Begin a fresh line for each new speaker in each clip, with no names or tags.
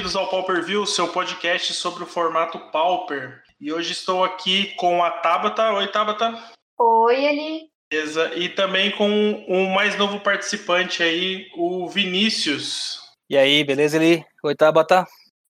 bem-vindos ao Pauper View, seu podcast sobre o formato Pauper. E hoje estou aqui com a Tabata. Oi, Tabata.
Oi, Eli.
Beleza. E também com o mais novo participante aí, o Vinícius.
E aí, beleza, Eli? Oi, Tabata.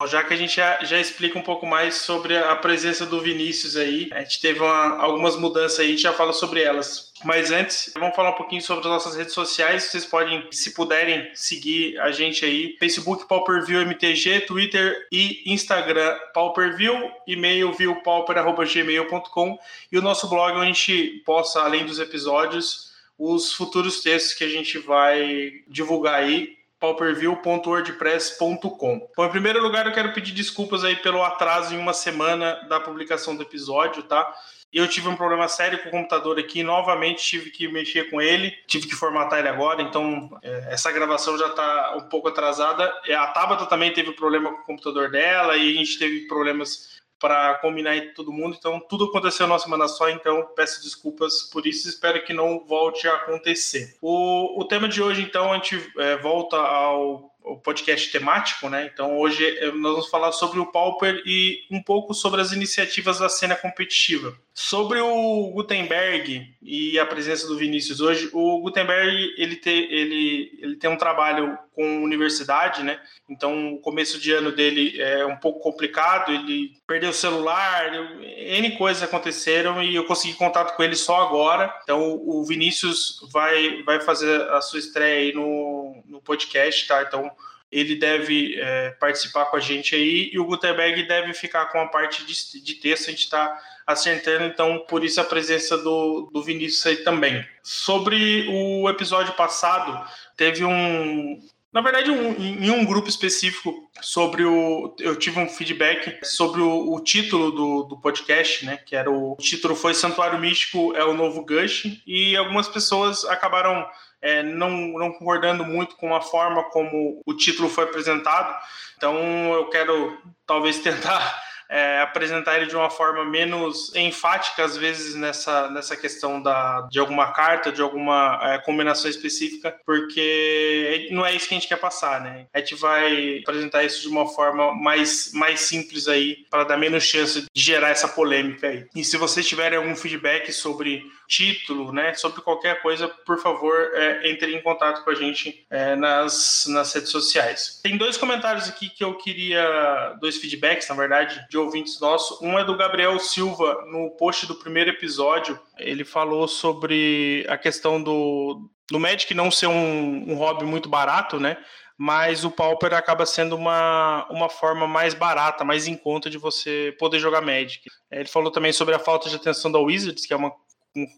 Já que a gente já, já, explica um pouco mais sobre a presença do Vinícius aí, a gente teve uma, algumas mudanças aí, a gente já fala sobre elas. Mas antes, vamos falar um pouquinho sobre as nossas redes sociais. Vocês podem, se puderem, seguir a gente aí: Facebook Pauperview MTG, Twitter e Instagram Pauperview, e-mail viewpauper.gmail.com e o nosso blog onde a gente posta, além dos episódios, os futuros textos que a gente vai divulgar aí pauperview.wordpress.com. Bom, em primeiro lugar, eu quero pedir desculpas aí pelo atraso em uma semana da publicação do episódio, tá? Eu tive um problema sério com o computador aqui, novamente tive que mexer com ele, tive que formatar ele agora, então é, essa gravação já está um pouco atrasada. É, a Tabata também teve problema com o computador dela e a gente teve problemas para combinar todo mundo. Então, tudo aconteceu numa semana só, então peço desculpas por isso. Espero que não volte a acontecer. O, o tema de hoje, então, a gente é, volta ao o podcast temático, né? Então hoje eh, nós vamos falar sobre o Pauper e um pouco sobre as iniciativas da cena competitiva. Sobre o Gutenberg e a presença do Vinícius hoje, o Gutenberg ele, te, ele, ele tem um trabalho com universidade, né? Então o começo de ano dele é um pouco complicado, ele perdeu o celular, N coisas aconteceram e eu consegui contato com ele só agora. Então o Vinícius vai, vai fazer a sua estreia aí no, no podcast, tá? Então ele deve é, participar com a gente aí e o Gutenberg deve ficar com a parte de, de texto, a gente está acertando, então por isso a presença do, do Vinícius aí também. Sobre o episódio passado, teve um. Na verdade, um, em um grupo específico sobre o. Eu tive um feedback sobre o, o título do, do podcast, né? Que era o, o título foi Santuário Místico é o Novo Gush, e algumas pessoas acabaram é, não, não concordando muito com a forma como o título foi apresentado. Então eu quero talvez tentar é, apresentar ele de uma forma menos enfática, às vezes, nessa, nessa questão da, de alguma carta, de alguma é, combinação específica, porque não é isso que a gente quer passar, né? A gente vai apresentar isso de uma forma mais, mais simples aí, para dar menos chance de gerar essa polêmica aí. E se vocês tiverem algum feedback sobre título, né, sobre qualquer coisa, por favor, é, entre em contato com a gente é, nas, nas redes sociais. Tem dois comentários aqui que eu queria, dois feedbacks, na verdade, de ouvintes nossos. Um é do Gabriel Silva, no post do primeiro episódio. Ele falou sobre a questão do, do Magic não ser um, um hobby muito barato, né? Mas o Pauper acaba sendo uma, uma forma mais barata, mais em conta de você poder jogar Magic. Ele falou também sobre a falta de atenção da Wizards, que é uma um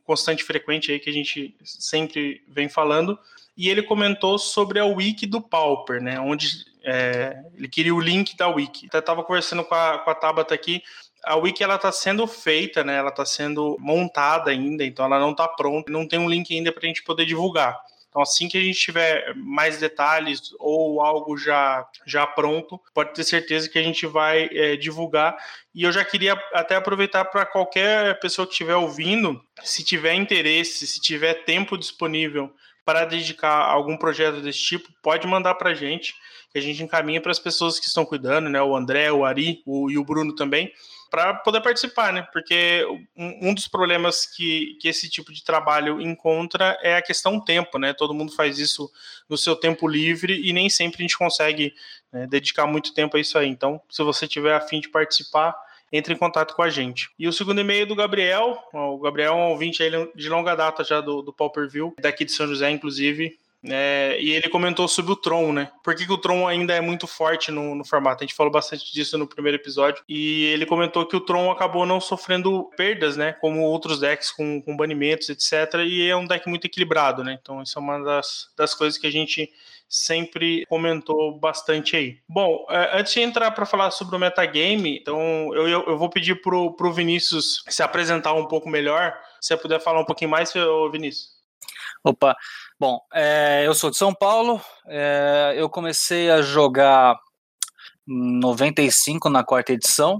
constante frequente aí que a gente sempre vem falando. E ele comentou sobre a wiki do Pauper, né? Onde é, ele queria o link da wiki. Até estava conversando com a, com a Tabata aqui. A wiki ela está sendo feita, né? Ela está sendo montada ainda, então ela não está pronta. Não tem um link ainda para a gente poder divulgar. Então, assim que a gente tiver mais detalhes ou algo já, já pronto, pode ter certeza que a gente vai é, divulgar. E eu já queria até aproveitar para qualquer pessoa que estiver ouvindo, se tiver interesse, se tiver tempo disponível para dedicar a algum projeto desse tipo, pode mandar para a gente, que a gente encaminha para as pessoas que estão cuidando, né? O André, o Ari o, e o Bruno também para poder participar, né? Porque um, um, dos problemas que, que esse tipo de trabalho encontra é a questão tempo, né? Todo mundo faz isso no seu tempo livre e nem sempre a gente consegue né, dedicar muito tempo a isso aí. Então, se você tiver afim de participar, entre em contato com a gente. E o segundo e-mail é do Gabriel, o Gabriel é um ouvinte de longa data já do, do Pauper View, daqui de São José, inclusive, é, e ele comentou sobre o Tron, né? Por que, que o Tron ainda é muito forte no, no, formato? A gente falou bastante disso no primeiro episódio. E ele comentou que o Tron acabou não sofrendo perdas, né? Como outros decks com, com banimentos, etc. E é um deck muito equilibrado, né? Então, isso é uma das, das coisas que a gente sempre comentou bastante aí. Bom, é, antes de entrar para falar sobre o metagame, então eu, eu, eu vou pedir pro, pro Vinícius se apresentar um pouco melhor. Se você puder falar um pouquinho mais, Vinícius.
Opa, bom, é, eu sou de São Paulo, é, eu comecei a jogar 95 na quarta edição,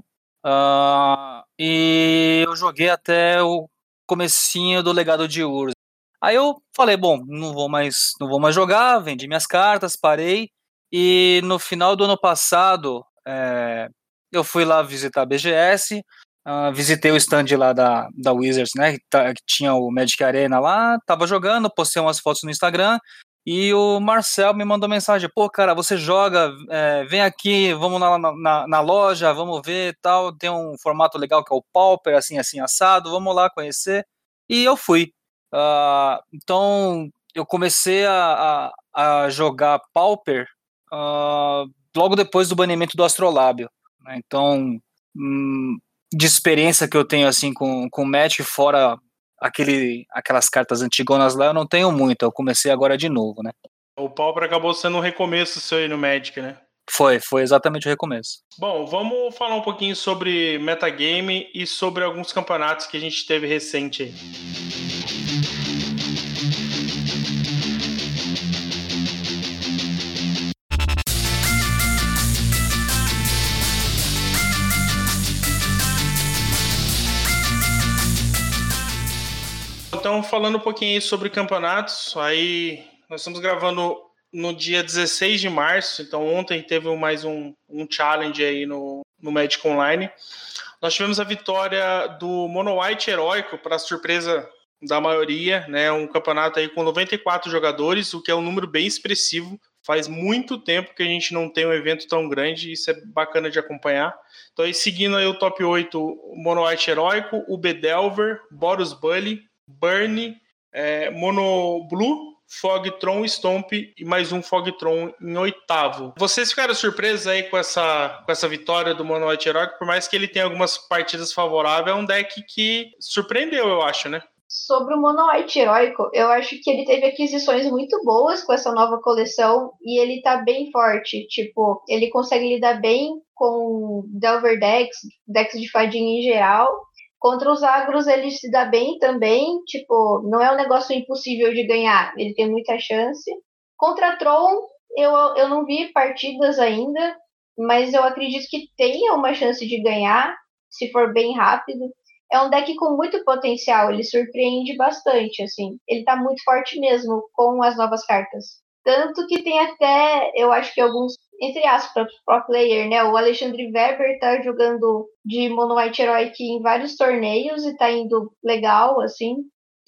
uh, e eu joguei até o comecinho do Legado de Urs. Aí eu falei, bom, não vou mais, não vou mais jogar, vendi minhas cartas, parei, E no final do ano passado, é, eu fui lá visitar a BGS, uh, visitei o stand lá da, da Wizards, né? Que, tá, que, tinha o Magic Arena lá, tava jogando, postei umas fotos no Instagram. E o Marcel me mandou mensagem: pô, cara, você joga, é, vem aqui, vamos na, na, na, loja, vamos ver tal. Tem um formato legal que é o Pauper, assim, assim, assado, vamos lá conhecer. E eu fui. Uh, então, eu comecei a, a, a jogar Pauper uh, logo depois do banimento do Astrolábio. Né? Então, hum, de experiência que eu tenho assim com, com o Magic, fora aquele, aquelas cartas antigonas lá, eu não tenho muito. Eu comecei agora de novo, né?
O Pauper acabou sendo um recomeço seu aí no Magic, né?
Foi, foi exatamente o recomeço.
Bom, vamos falar um pouquinho sobre metagame e sobre alguns campeonatos que a gente teve recente aí. Então, falando um pouquinho sobre campeonatos, aí nós estamos gravando no dia 16 de março, então ontem teve mais um, um challenge aí no, no Magic Online. Nós tivemos a vitória do Mono White Heróico, para surpresa da maioria, né? Um campeonato aí com 94 jogadores, o que é um número bem expressivo. Faz muito tempo que a gente não tem um evento tão grande, isso é bacana de acompanhar. Então, aí, seguindo aí o top 8, o Mono White Heróico, o Bedelver, Boros Bully, Burn, é, Mono Blue, Fogtron, Stomp e mais um Fogtron em oitavo. Vocês ficaram surpresos aí com essa, com essa vitória do Mono White por mais que ele tenha algumas partidas favoráveis, é um deck que surpreendeu, eu acho, né?
Sobre o Mono White eu acho que ele teve aquisições muito boas com essa nova coleção e ele tá bem forte. Tipo, ele consegue lidar bem com Delver decks, decks de fadinha em geral Contra os agros ele se dá bem também, tipo, não é um negócio impossível de ganhar, ele tem muita chance. Contra Tron, eu, eu não vi partidas ainda, mas eu acredito que tenha uma chance de ganhar, se for bem rápido. É um deck com muito potencial, ele surpreende bastante, assim. Ele tá muito forte mesmo com as novas cartas. Tanto que tem até, eu acho que alguns entre aspas, pro player, né? O Alexandre Weber tá jogando de Mono White Heroic em vários torneios e tá indo legal, assim.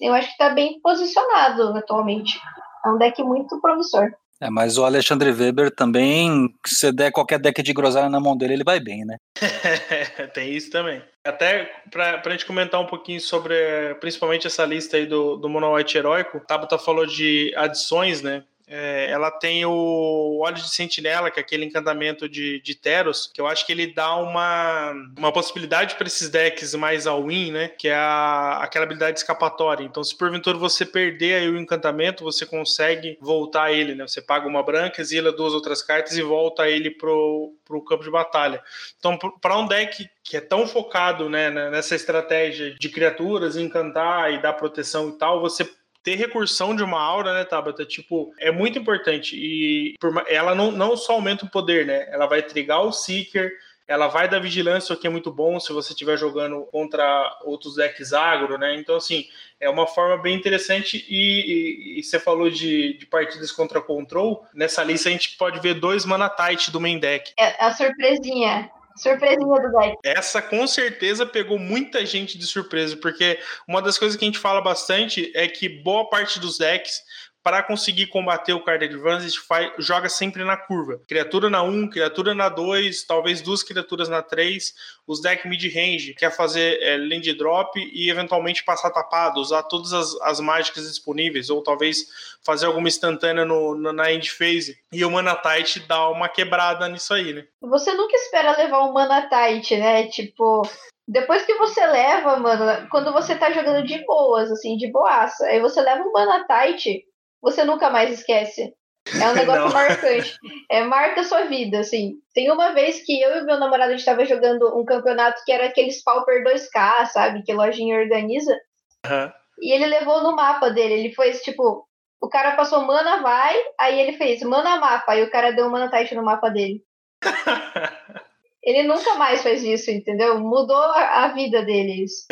Eu acho que tá bem posicionado atualmente. É um deck muito promissor.
É, mas o Alexandre Weber também, se você der qualquer deck de groselha na mão dele, ele vai bem, né?
Tem isso também. Até pra, pra gente comentar um pouquinho sobre, principalmente essa lista aí do, do Mono White Heróico, o Tabata falou de adições, né? É, ela tem o Olho de Sentinela, que é aquele encantamento de, de Teros, que eu acho que ele dá uma, uma possibilidade para esses decks mais all-in, né? Que é a, aquela habilidade escapatória. Então, se porventura você perder aí o encantamento, você consegue voltar ele, né? Você paga uma branca, exila duas outras cartas e volta ele pro, pro campo de batalha. Então, para um deck que é tão focado né, nessa estratégia de criaturas, encantar e dar proteção e tal, você ter recursão de uma aura, né, Tabata? Tipo, é muito importante. E por, ela não, não só aumenta o poder, né? Ela vai trigar o Seeker, ela vai dar vigilância, o que é muito bom se você estiver jogando contra outros decks agro, né? Então, assim, é uma forma bem interessante. E, e, e você falou de, de, partidas contra control. Nessa lista a gente pode ver dois mana tight do main deck.
É a surpresinha. Surpresinha do deck.
Essa com certeza pegou muita gente de surpresa, porque uma das coisas que a gente fala bastante é que boa parte dos decks para conseguir combater o card advantage, faz, joga sempre na curva. Criatura na 1, criatura na 2, talvez duas criaturas na 3. Os deck mid-range quer fazer é, land drop e eventualmente passar tapado, usar todas as, as mágicas disponíveis, ou talvez fazer alguma instantânea no, no, na end phase. E o Mana Tight dá uma quebrada nisso aí, né?
Você nunca espera levar um Mana Tight, né? Tipo, depois que você leva, mano, quando você tá jogando de boas, assim, de boaça, aí você leva um Mana Tight você nunca mais esquece. É um negócio marcante. É, marca a sua vida, assim. Tem uma vez que eu e meu namorado estava jogando um campeonato que era aqueles Pauper 2K, sabe? Que a lojinha organiza. Uhum. E ele levou no mapa dele. Ele fez, tipo, o cara passou mana vai, aí ele fez mana mapa, aí o cara deu mana tight no mapa dele. ele nunca mais faz isso, entendeu? Mudou a, a vida dele isso.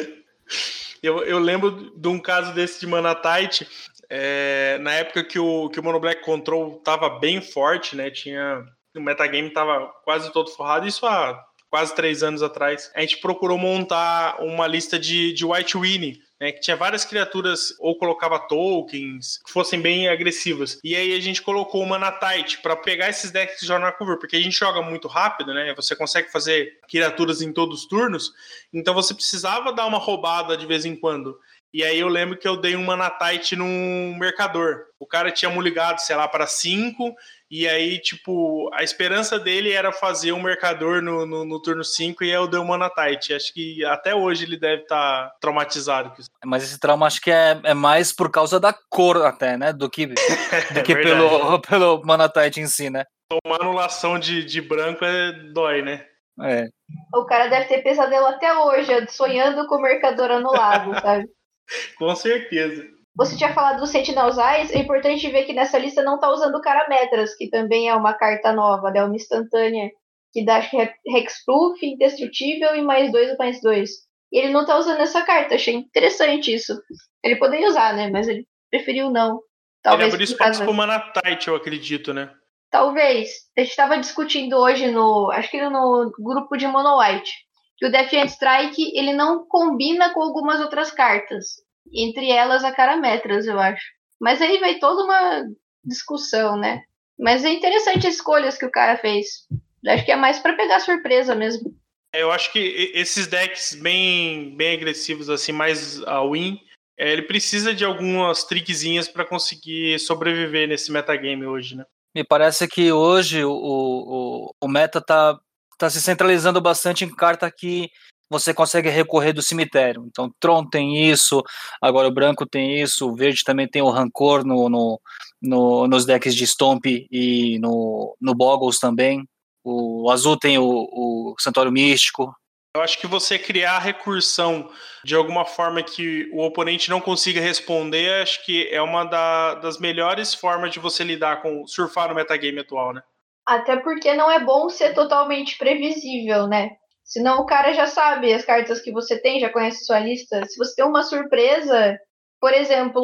Eu, eu lembro de um caso desse de mana tight É, na época que o, que o Mono Black Control tava bem forte, né? Tinha. O metagame tava quase todo forrado, isso há quase três anos atrás. A gente procurou montar uma lista de, de White Winnie né, que tinha várias criaturas ou colocava tokens que fossem bem agressivas. E aí a gente colocou o Manatite para pegar esses decks de Jornal Cover, porque a gente joga muito rápido, né? Você consegue fazer criaturas em todos os turnos, então você precisava dar uma roubada de vez em quando. E aí eu lembro que eu dei um Manatite num mercador. O cara tinha muligado, sei lá, para 5, e aí, tipo, a esperança dele era fazer um mercador no, no, no turno 5 e eu dei um Manatite. Acho que até hoje ele deve estar tá traumatizado.
Mas esse trauma acho que é, é mais por causa da cor até, né? Do que, do que é pelo, pelo Manatite em si, né?
Tomar anulação de, de branco é, dói, né?
É.
O cara deve ter pesadelo até hoje, sonhando com o mercador anulado, sabe?
Com certeza.
Você tinha falado do Sentinel's Eyes, é importante ver que nessa lista não tá usando o Carametras, que também é uma carta nova, né? Uma instantânea que dá Hexproof, Indestrutível e mais dois mais dois. E ele não tá usando essa carta, achei interessante isso. Ele poderia usar, né? Mas ele preferiu não.
Talvez ele abriu espaço pro Manatite, eu acredito, né?
Talvez. A gente estava discutindo hoje no. Acho que no grupo de Mono White que o Defiant Strike ele não combina com algumas outras cartas, entre elas a Carametras, eu acho. Mas aí vai toda uma discussão, né? Mas é interessante as escolhas que o cara fez. Acho que é mais para pegar surpresa mesmo.
Eu acho que esses decks bem, bem agressivos, assim, mais a win, é, ele precisa de algumas trickzinhas para conseguir sobreviver nesse metagame hoje, né?
Me parece que hoje o, o, o meta tá está se centralizando bastante em carta que você consegue recorrer do cemitério. Então, Tron tem isso, agora o branco tem isso, o verde também tem o Rancor no, no, no nos decks de Stomp e no, no Boggles também. O azul tem o, o Santuário Místico.
Eu acho que você criar a recursão de alguma forma que o oponente não consiga responder, acho que é uma da, das melhores formas de você lidar com surfar no metagame atual, né?
Até porque não é bom ser totalmente previsível, né? Senão o cara já sabe as cartas que você tem, já conhece sua lista. Se você tem uma surpresa, por exemplo,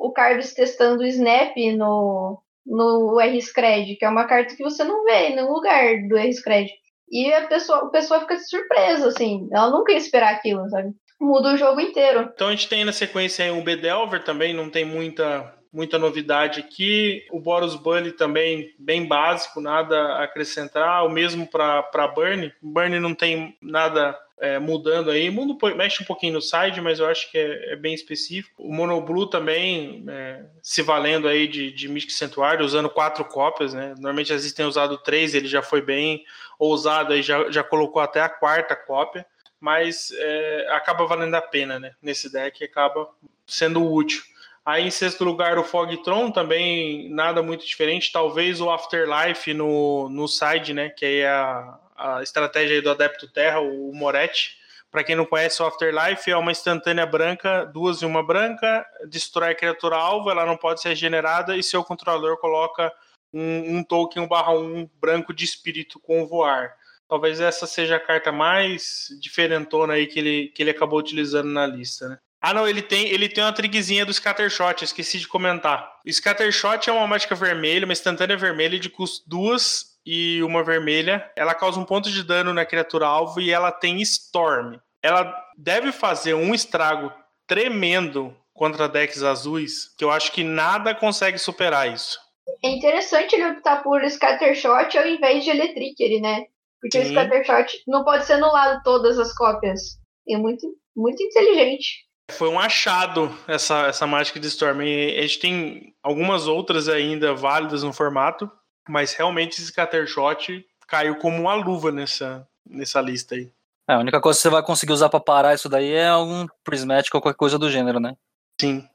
o Carves testando o Snap no, no R-Scred, que é uma carta que você não vê em nenhum lugar do R-Scred. E a pessoa, a pessoa fica surpresa, assim. Ela nunca ia esperar aquilo, sabe? Muda o jogo inteiro.
Então a gente tem na sequência aí um Bedelver também, não tem muita muita novidade aqui. O Boros Bunny também bem básico, nada a acrescentar. O mesmo para Burn. Burn não tem nada é, mudando aí. Mundo mexe um pouquinho no side, mas eu acho que é, é bem específico. O Mono Blue também é, se valendo aí de, de Mystic Sanctuary, usando quatro cópias, né? Normalmente eles têm usado três, ele já foi bem ousado aí, já, já colocou até a quarta cópia. Mas é, acaba valendo a pena, né? Nesse deck acaba sendo útil. Aí em sexto lugar o Fogtron, também nada muito diferente, talvez o Afterlife no, no side, né, que é a, a estratégia do Adepto Terra, o Moretti. Para quem não conhece, o Afterlife é uma instantânea branca, duas e uma branca, destrói a criatura alvo, ela não pode ser regenerada e seu controlador coloca um, um token 1 barra 1 branco de espírito com voar. Talvez essa seja a carta mais diferentona aí que ele, que ele acabou utilizando na lista, né? Ah, não, ele tem, ele tem uma triguezinha do Scattershot, esqueci de comentar. O Scattershot é uma mágica vermelha, uma instantânea vermelha de custo duas e uma vermelha. Ela causa um ponto de dano na criatura alvo e ela tem Storm. Ela deve fazer um estrago tremendo contra decks azuis, que eu acho que nada consegue superar isso.
É interessante ele optar por Scattershot ao invés de Electric, né? Porque Sim. o Scattershot não pode ser anulado todas as cópias. É muito, muito inteligente.
Foi um achado essa, essa mágica de Storm. E a gente tem algumas outras ainda válidas no formato, mas realmente esse Scattershot caiu como uma luva nessa, nessa lista aí.
É, a única coisa que você vai conseguir usar para parar isso daí é algum Prismatic ou qualquer coisa do gênero, né?
Sim.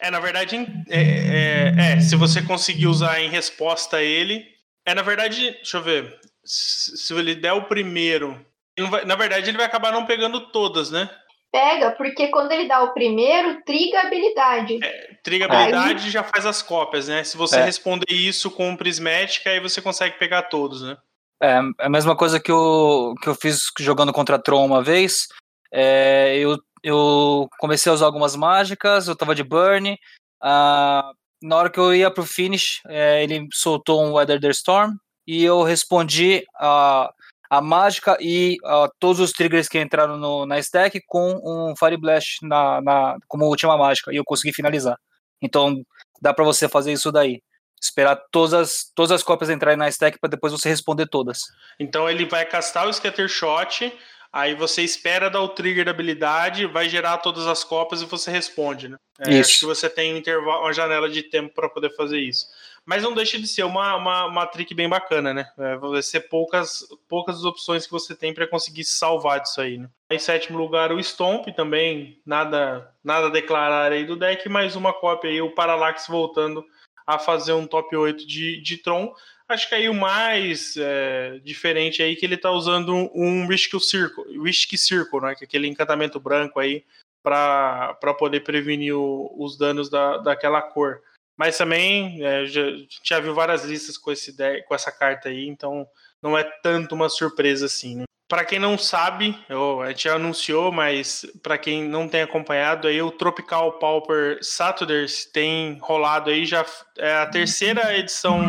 É, na verdade, é, é, é, se você conseguir usar em resposta a ele. É, na verdade, deixa eu ver. Se, se ele der o primeiro. Vai, na verdade, ele vai acabar não pegando todas, né?
Pega, porque quando ele dá o primeiro, triga a habilidade.
É, triga a habilidade e já faz as cópias, né? Se você é. responder isso com prismática, aí você consegue pegar todos, né?
É, é a mesma coisa que eu, que eu fiz jogando contra Tron uma vez. É, eu, eu comecei a usar algumas mágicas, eu tava de burn, Uh, na hora que eu ia pro finish, é, ele soltou um Weather the Storm e eu respondi a, a mágica e a, todos os triggers que entraram no, na stack com um Fire Blast na, na, como última mágica e eu consegui finalizar. Então dá para você fazer isso daí. Esperar todas as, todas as cópias entrarem na stack para depois você responder todas.
Então ele vai castar o Scatter Shot, aí você espera dar o trigger da habilidade, vai gerar todas as cópias e você responde, né? É, isso. Acho que você tem um intervalo, uma janela de tempo para poder fazer isso. Mas não deixa de ser uma, uma, uma trick bem bacana, né? É, vai ser poucas, poucas as opções que você tem para conseguir se salvar disso aí, né? Em sétimo lugar, o Stomp também, nada, nada a declarar aí do deck, mais uma cópia aí, o Parallax voltando a fazer um top 8 de, de Tron. Acho que aí o mais é, diferente aí é que ele está usando um, um Risk Circle, Risk Circle, né? Que é aquele encantamento branco aí para poder prevenir o, os danos da, daquela cor. Mas também é, já, já viu várias listas com, esse, com essa carta aí, então não é tanto uma surpresa assim. Né? Para quem não sabe, eu, a gente já anunciou, mas para quem não tem acompanhado, aí o Tropical Pauper Saturdays tem rolado aí já é a terceira edição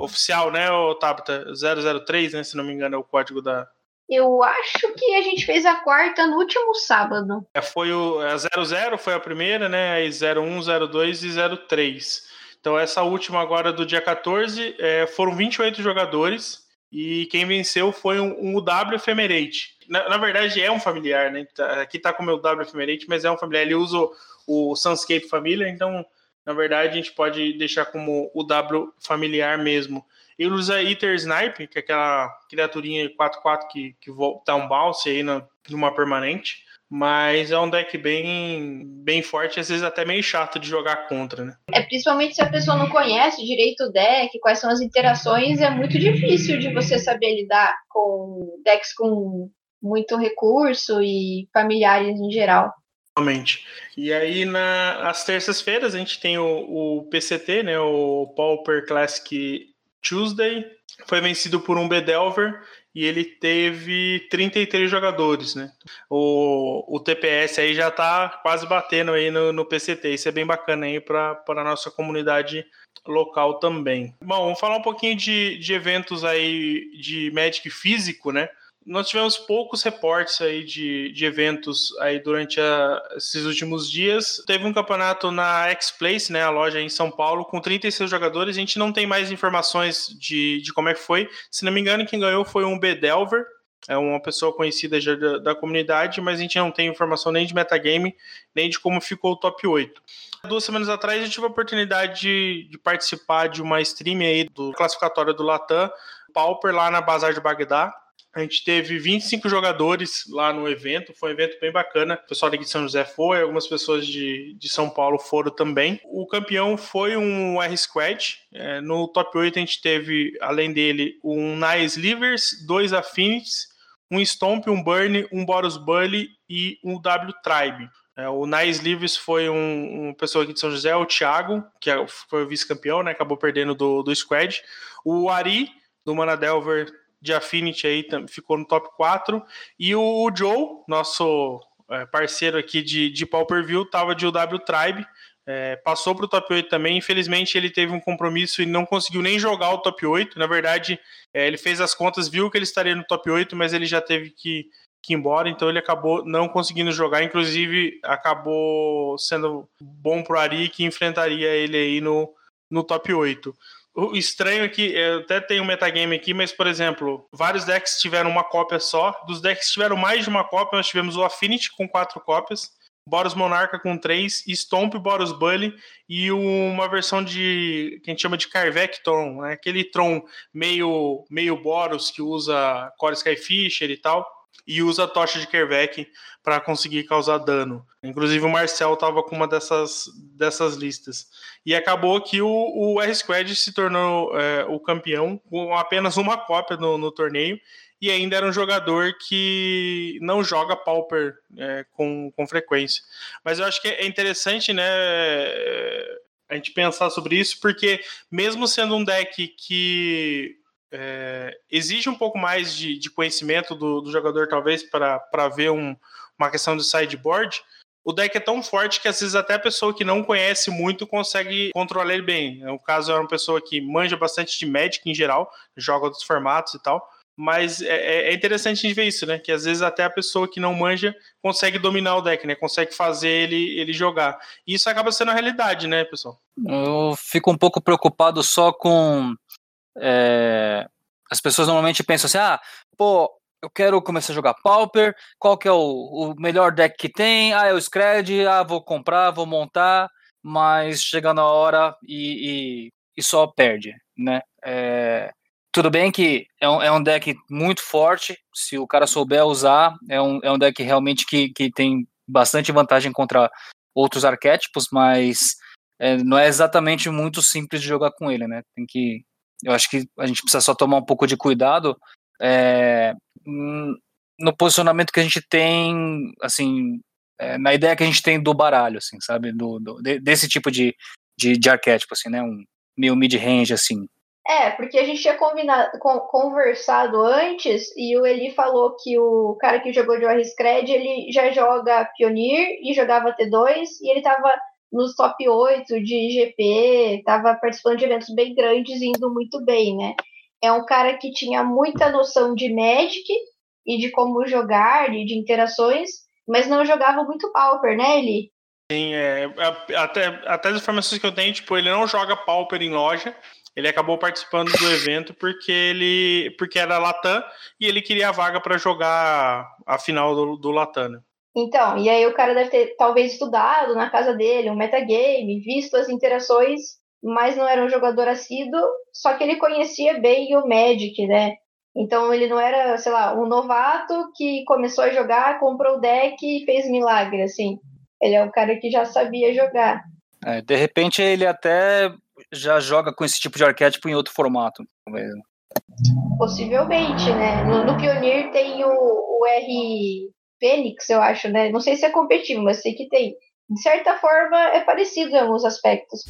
oficial, né, o Tabata 003, né, se não me engano é o código da,
eu acho que a gente fez a quarta no último sábado.
É, foi o a 00 foi a primeira, né? Aí 01, 02 e 03. Então essa última agora do dia 14 é, foram 28 jogadores e quem venceu foi um, um UW Ephemerate. Na, na, verdade é um familiar, né? Tá, aqui tá com o meu W Ephemerate, mas é um familiar. Ele usa o, o Sunscape Família, então na verdade a gente pode deixar como o W familiar mesmo. Ele usa Eater Snipe, que é aquela criaturinha 4-4 que, que dá um bounce aí na, numa permanente. Mas é um deck bem, bem forte, às vezes até meio chato de jogar contra, né?
É principalmente se a pessoa não conhece direito o deck, quais são as interações, é muito difícil de você saber lidar com decks com muito recurso e familiares em geral.
Realmente. E aí, nas terças-feiras, a gente tem o, o PCT, né? O Pauper Classic Tuesday foi vencido por um Bedelver e ele teve 33 jogadores, né? O, o TPS aí já tá quase batendo aí no, no PCT, isso é bem bacana aí para a nossa comunidade local também. Bom, vamos falar um pouquinho de, de eventos aí de Magic físico, né? Nós tivemos poucos reportes aí de, de eventos aí durante a, esses últimos dias. Teve um campeonato na X-Place, né, a loja em São Paulo, com 36 jogadores. A gente não tem mais informações de, de como é que foi. Se não me engano, quem ganhou foi um Bedelver, é uma pessoa conhecida já da, da, comunidade, mas a gente não tem informação nem de metagame, nem de como ficou o top 8. Duas semanas atrás eu tive a oportunidade de, de participar de uma stream aí do classificatório do Latam, Pauper, lá na Bazar de Bagdá. A gente teve 25 jogadores lá no evento, foi um evento bem bacana. O pessoal de São José foi, algumas pessoas de, de São Paulo foram também. O campeão foi um R-Squad. É, no top 8 a gente teve, além dele, um Nice Livers, dois Affinities, um Stomp, um Burn, um Boros Bully e um W Tribe. É, o Nice Livers foi um, um pessoa aqui de São José, o Thiago, que é foi o vice-campeão, né? Acabou perdendo do, do Squad. O Ari, do Mana Delver, de Affinity aí ficou no top 4. E o Joe, nosso é, parceiro aqui de, de Pauper View, estava de UW Tribe. É, passou para o top 8 também. Infelizmente, ele teve um compromisso e não conseguiu nem jogar o top 8. Na verdade, é, ele fez as contas, viu que ele estaria no top 8, mas ele já teve que, que ir embora, então ele acabou não conseguindo jogar. Inclusive, acabou sendo bom para o Ari, que enfrentaria ele aí no, no top 8. O estranho é que eu até tenho um metagame aqui, mas, por exemplo, vários decks tiveram uma cópia só. Dos decks que tiveram mais de uma cópia, nós tivemos o Affinity com quatro cópias, Boros Monarca com três, Stomp, Boros Bully e uma versão de que a gente chama de Carvec Tron, né? aquele Tron meio, meio Boros que usa Core Skyfisher e tal e usa a tocha de Kervek para conseguir causar dano. Inclusive o Marcel estava com uma dessas, dessas listas. E acabou que o, o R-Squad se tornou é, o campeão com apenas uma cópia no, no, torneio e ainda era um jogador que não joga Pauper é, com, com frequência. Mas eu acho que é interessante, né? A gente pensar sobre isso, porque mesmo sendo um deck que é, exige um pouco mais de, de conhecimento do, do, jogador, talvez, para ver um, uma questão de sideboard. o deck é tão forte que às vezes até a pessoa que não conhece muito consegue controlar ele bem. No caso, é uma pessoa que manja bastante de Magic em geral, joga outros formatos e tal. Mas é, é, é interessante a gente ver isso, né? Que às vezes até a pessoa que não manja consegue dominar o deck, né? Consegue fazer ele, ele jogar. E isso acaba sendo a realidade, né, pessoal?
Eu fico um pouco preocupado só com. É... As pessoas normalmente pensam assim: ah, pô, eu quero começar a jogar Pauper, qual que é o, o melhor deck que tem? Ah, é o Scred, ah, vou comprar, vou montar, mas chega na hora e, e, e só perde, né? É, tudo bem que é um, é um deck muito forte, se o cara souber usar, é um, é um deck realmente que, que tem bastante vantagem contra outros arquétipos, mas é, não é exatamente muito simples de jogar com ele, né? Tem que. Eu acho que a gente precisa só tomar um pouco de cuidado é, no posicionamento que a gente tem, assim, é, na ideia que a gente tem do baralho, assim, sabe? Do, do desse tipo de, de, de, arquétipo, assim, né? Um meio mid-range, assim.
É, porque a gente tinha combinado, conversado antes e o Eli falou que o cara que jogou de Warriscred, ele já joga Pioneer e jogava T2 e ele tava nos top 8 de GP, tava participando de eventos bem grandes e indo muito bem, né? é um cara que tinha muita noção de Magic e de como jogar e de interações, mas não jogava muito Pauper, né, Eli?
Sim, é, é, até, até as informações que eu tenho, tipo, ele não joga Pauper em loja, ele acabou participando do evento porque ele porque era Latam e ele queria a vaga para jogar a final do, do Latam. Né?
Então, e aí o cara deve ter talvez estudado na casa dele um metagame, visto as interações mas não era um jogador assíduo, só que ele conhecia bem o Magic, né? Então ele não era, sei lá, um novato que começou a jogar, comprou o deck e fez milagre, assim. Ele é um cara que já sabia jogar.
É, de repente ele até já joga com esse tipo de arquétipo em outro formato.
Possivelmente, né? No, no Pioneer tem o, o R Fênix, eu acho, né? Não sei se é competitivo, mas sei que tem. De certa forma, é parecido em alguns aspectos.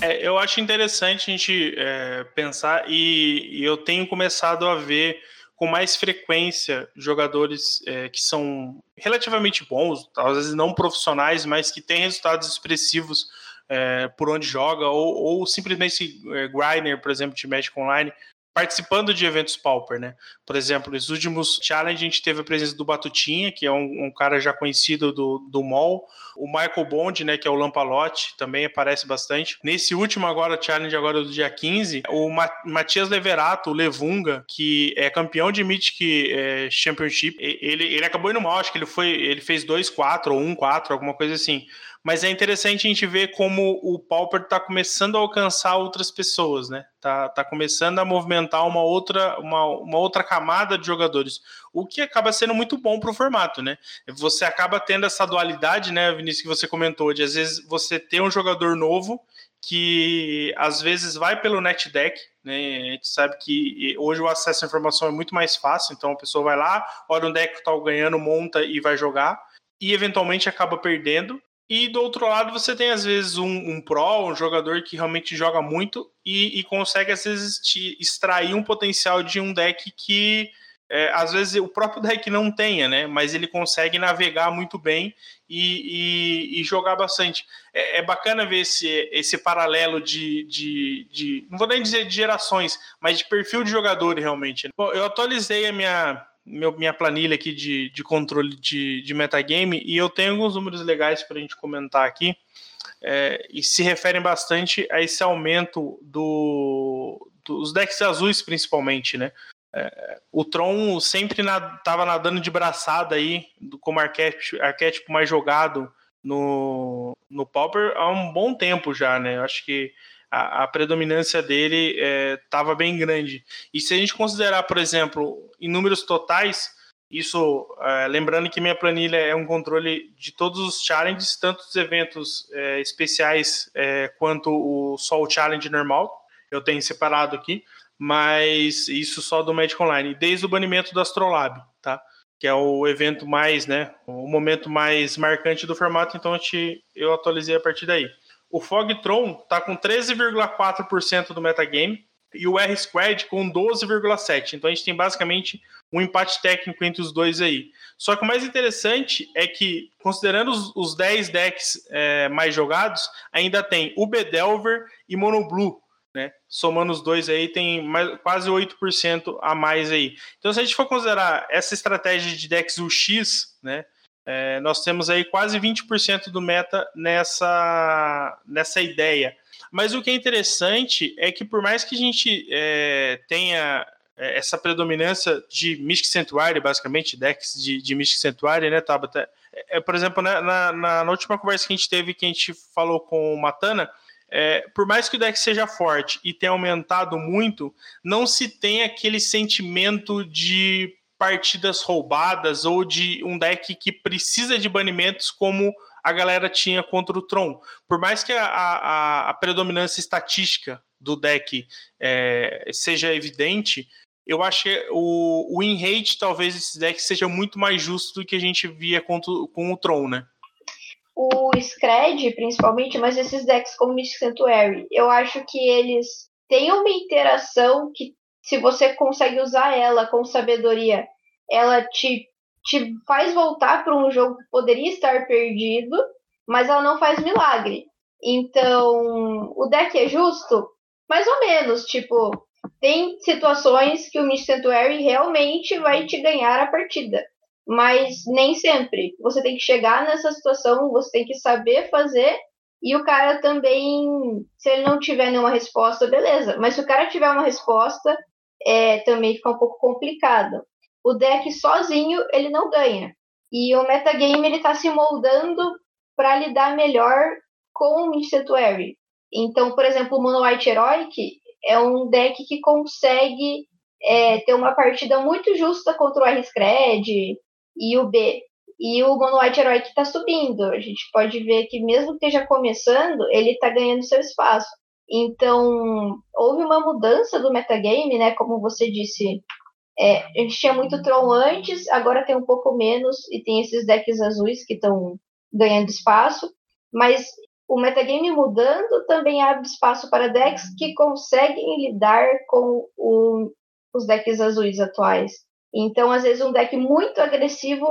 É, eu acho interessante a gente é, pensar e, e, eu tenho começado a ver com mais frequência jogadores é, que são relativamente bons, às vezes não profissionais, mas que têm resultados expressivos é, por onde joga, ou, ou simplesmente é, Griner, por exemplo, de Magic Online, participando de eventos Pauper, né? Por exemplo, nos últimos challenge a gente teve a presença do Batutinha, que é um, um cara já conhecido do, do MOL, o Michael Bond, né, que é o Lampalote, também aparece bastante. Nesse último agora, challenge agora do dia 15, o Matias Leverato, o Levunga, que é campeão de Mythic é, Championship, ele, ele acabou indo mal, acho que ele foi, ele fez 2-4 ou 1-4, alguma coisa assim mas é interessante a gente ver como o Pauper está começando a alcançar outras pessoas, né? Tá, tá começando a movimentar uma outra, uma, uma outra camada de jogadores, o que acaba sendo muito bom para o formato, né? Você acaba tendo essa dualidade, né, Vinícius, que você comentou, de às vezes você ter um jogador novo que às vezes vai pelo net deck, né? A gente sabe que hoje o acesso à informação é muito mais fácil, então a pessoa vai lá, olha um deck que está ganhando, monta e vai jogar e eventualmente acaba perdendo e do outro lado você tem às vezes um, um pro, um jogador que realmente joga muito e, e, consegue às vezes extrair um potencial de um deck que é, às vezes o próprio deck não tenha, né? Mas ele consegue navegar muito bem e, e, e jogar bastante. É, é, bacana ver esse, esse paralelo de, de, de, não vou nem dizer de gerações, mas de perfil de jogador realmente. Né? Bom, eu atualizei a minha meu, minha planilha aqui de, de controle de, de metagame e eu tenho alguns números legais para a gente comentar aqui é, e se referem bastante a esse aumento do, dos decks azuis, principalmente, né? O Tron sempre estava na, nadando de braçada aí, como arquétipo, arquétipo mais jogado no, no Pauper há um bom tempo já, né? Eu acho que a, a predominância dele estava é, bem grande. E se a gente considerar, por exemplo, em números totais, isso, é, lembrando que minha planilha é um controle de todos os challenges, tanto os eventos é, especiais é, quanto o só o challenge normal, eu tenho separado aqui, mas isso só do Magic Online, desde o banimento do Astrolab, tá? Que é o evento mais, né, o momento mais marcante do formato, então eu, te, eu atualizei a partir daí. O Fogtron está com 13,4% do metagame. e o R-Squad com 12,7. Então a gente tem basicamente um empate técnico entre os dois aí. Só que o mais interessante é que, considerando os, os 10 decks é, mais jogados, ainda tem o Bedelver e Monoblue, né? Somando os dois aí, tem mais, quase 8% a mais aí. Então, se a gente for considerar essa estratégia de decks UX, né? É, nós temos aí quase 20% do meta nessa, nessa ideia. Mas o que é interessante é que, por mais que a gente é, tenha é, essa predominância de Mystic Sanctuary, basicamente, decks de, de Mystic Sanctuary, né, Tabata? É, é, por exemplo, né, na, na, na, última conversa que a gente teve, que a gente falou com o Matana, é, por mais que o deck seja forte e tenha aumentado muito, não se tem aquele sentimento de partidas roubadas ou de um deck que precisa de banimentos como a galera tinha contra o Tron. Por mais que a, a, a predominância estatística do deck é, seja evidente, eu acho que o, o win rate talvez desse deck seja muito mais justo do que a gente via com o Tron, né?
O Scred, principalmente, mas esses decks como Mystic Sanctuary, eu acho que eles têm uma interação que, se você consegue usar ela com sabedoria, ela te te faz voltar para um jogo que poderia estar perdido, mas ela não faz milagre. Então, o deck é justo? Mais ou menos, tipo, tem situações que o Mist Sanctuary realmente vai te ganhar a partida, mas nem sempre. Você tem que chegar nessa situação, você tem que saber fazer, e o cara também, se ele não tiver nenhuma resposta, beleza, mas se o cara tiver uma resposta, é, também fica um pouco complicado o deck sozinho ele não ganha. E o metagame ele está se moldando para lidar melhor com o Mid-Sanctuary. Então, por exemplo, o Mono White Heroic é um deck que consegue é, ter uma partida muito justa contra o R-Scred e o B. E o Mono White Heroic está subindo. A gente pode ver que mesmo que esteja começando, ele está ganhando seu espaço. Então, houve uma mudança do metagame, né? Como você disse, é, a gente tinha muito Tron antes, agora tem um pouco menos, e tem esses decks azuis que estão ganhando espaço, mas o metagame mudando também abre espaço para decks que conseguem lidar com o, os decks azuis atuais. Então, às vezes, um deck muito agressivo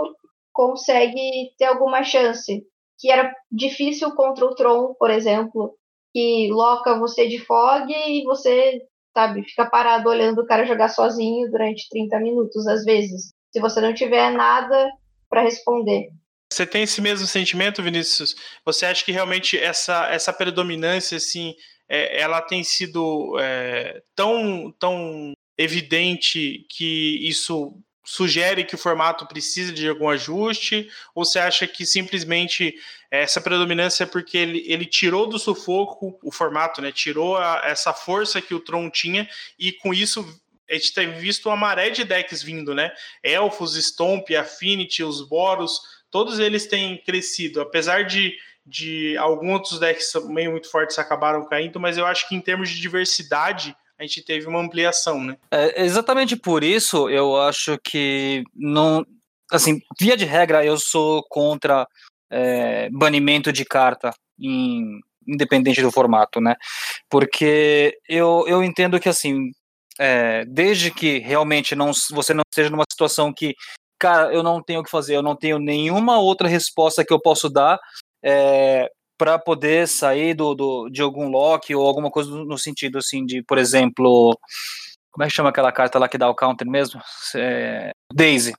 consegue ter alguma chance, que era difícil contra o Tron, por exemplo, que loca você de fog e você sabe? Fica parado olhando o cara jogar sozinho durante 30 minutos, às vezes, se você não tiver nada para responder.
Você tem esse mesmo sentimento, Vinícius? Você acha que realmente essa, essa predominância, assim, é, ela tem sido é, tão, tão evidente que isso sugere que o formato precisa de algum ajuste? Ou você acha que simplesmente essa predominância é porque ele, ele tirou do sufoco o formato, né? Tirou a, essa força que o Tron tinha e com isso a gente tem visto uma maré de decks vindo, né? Elfos, Stomp, Affinity, os Boros, todos eles têm crescido, apesar de, de alguns outros decks meio muito fortes acabaram caindo, mas eu acho que em termos de diversidade a gente teve uma ampliação, né?
É, exatamente por isso eu acho que não, assim, via de regra eu sou contra é, banimento de carta em, independente do formato, né? Porque eu, eu entendo que assim, é, desde que realmente não você não esteja numa situação que, cara, eu não tenho o que fazer, eu não tenho nenhuma outra resposta que eu posso dar, é, para poder sair do, do, de algum lock ou alguma coisa no sentido assim de, por exemplo, como é que chama aquela carta lá que dá o counter mesmo? É, Daisy.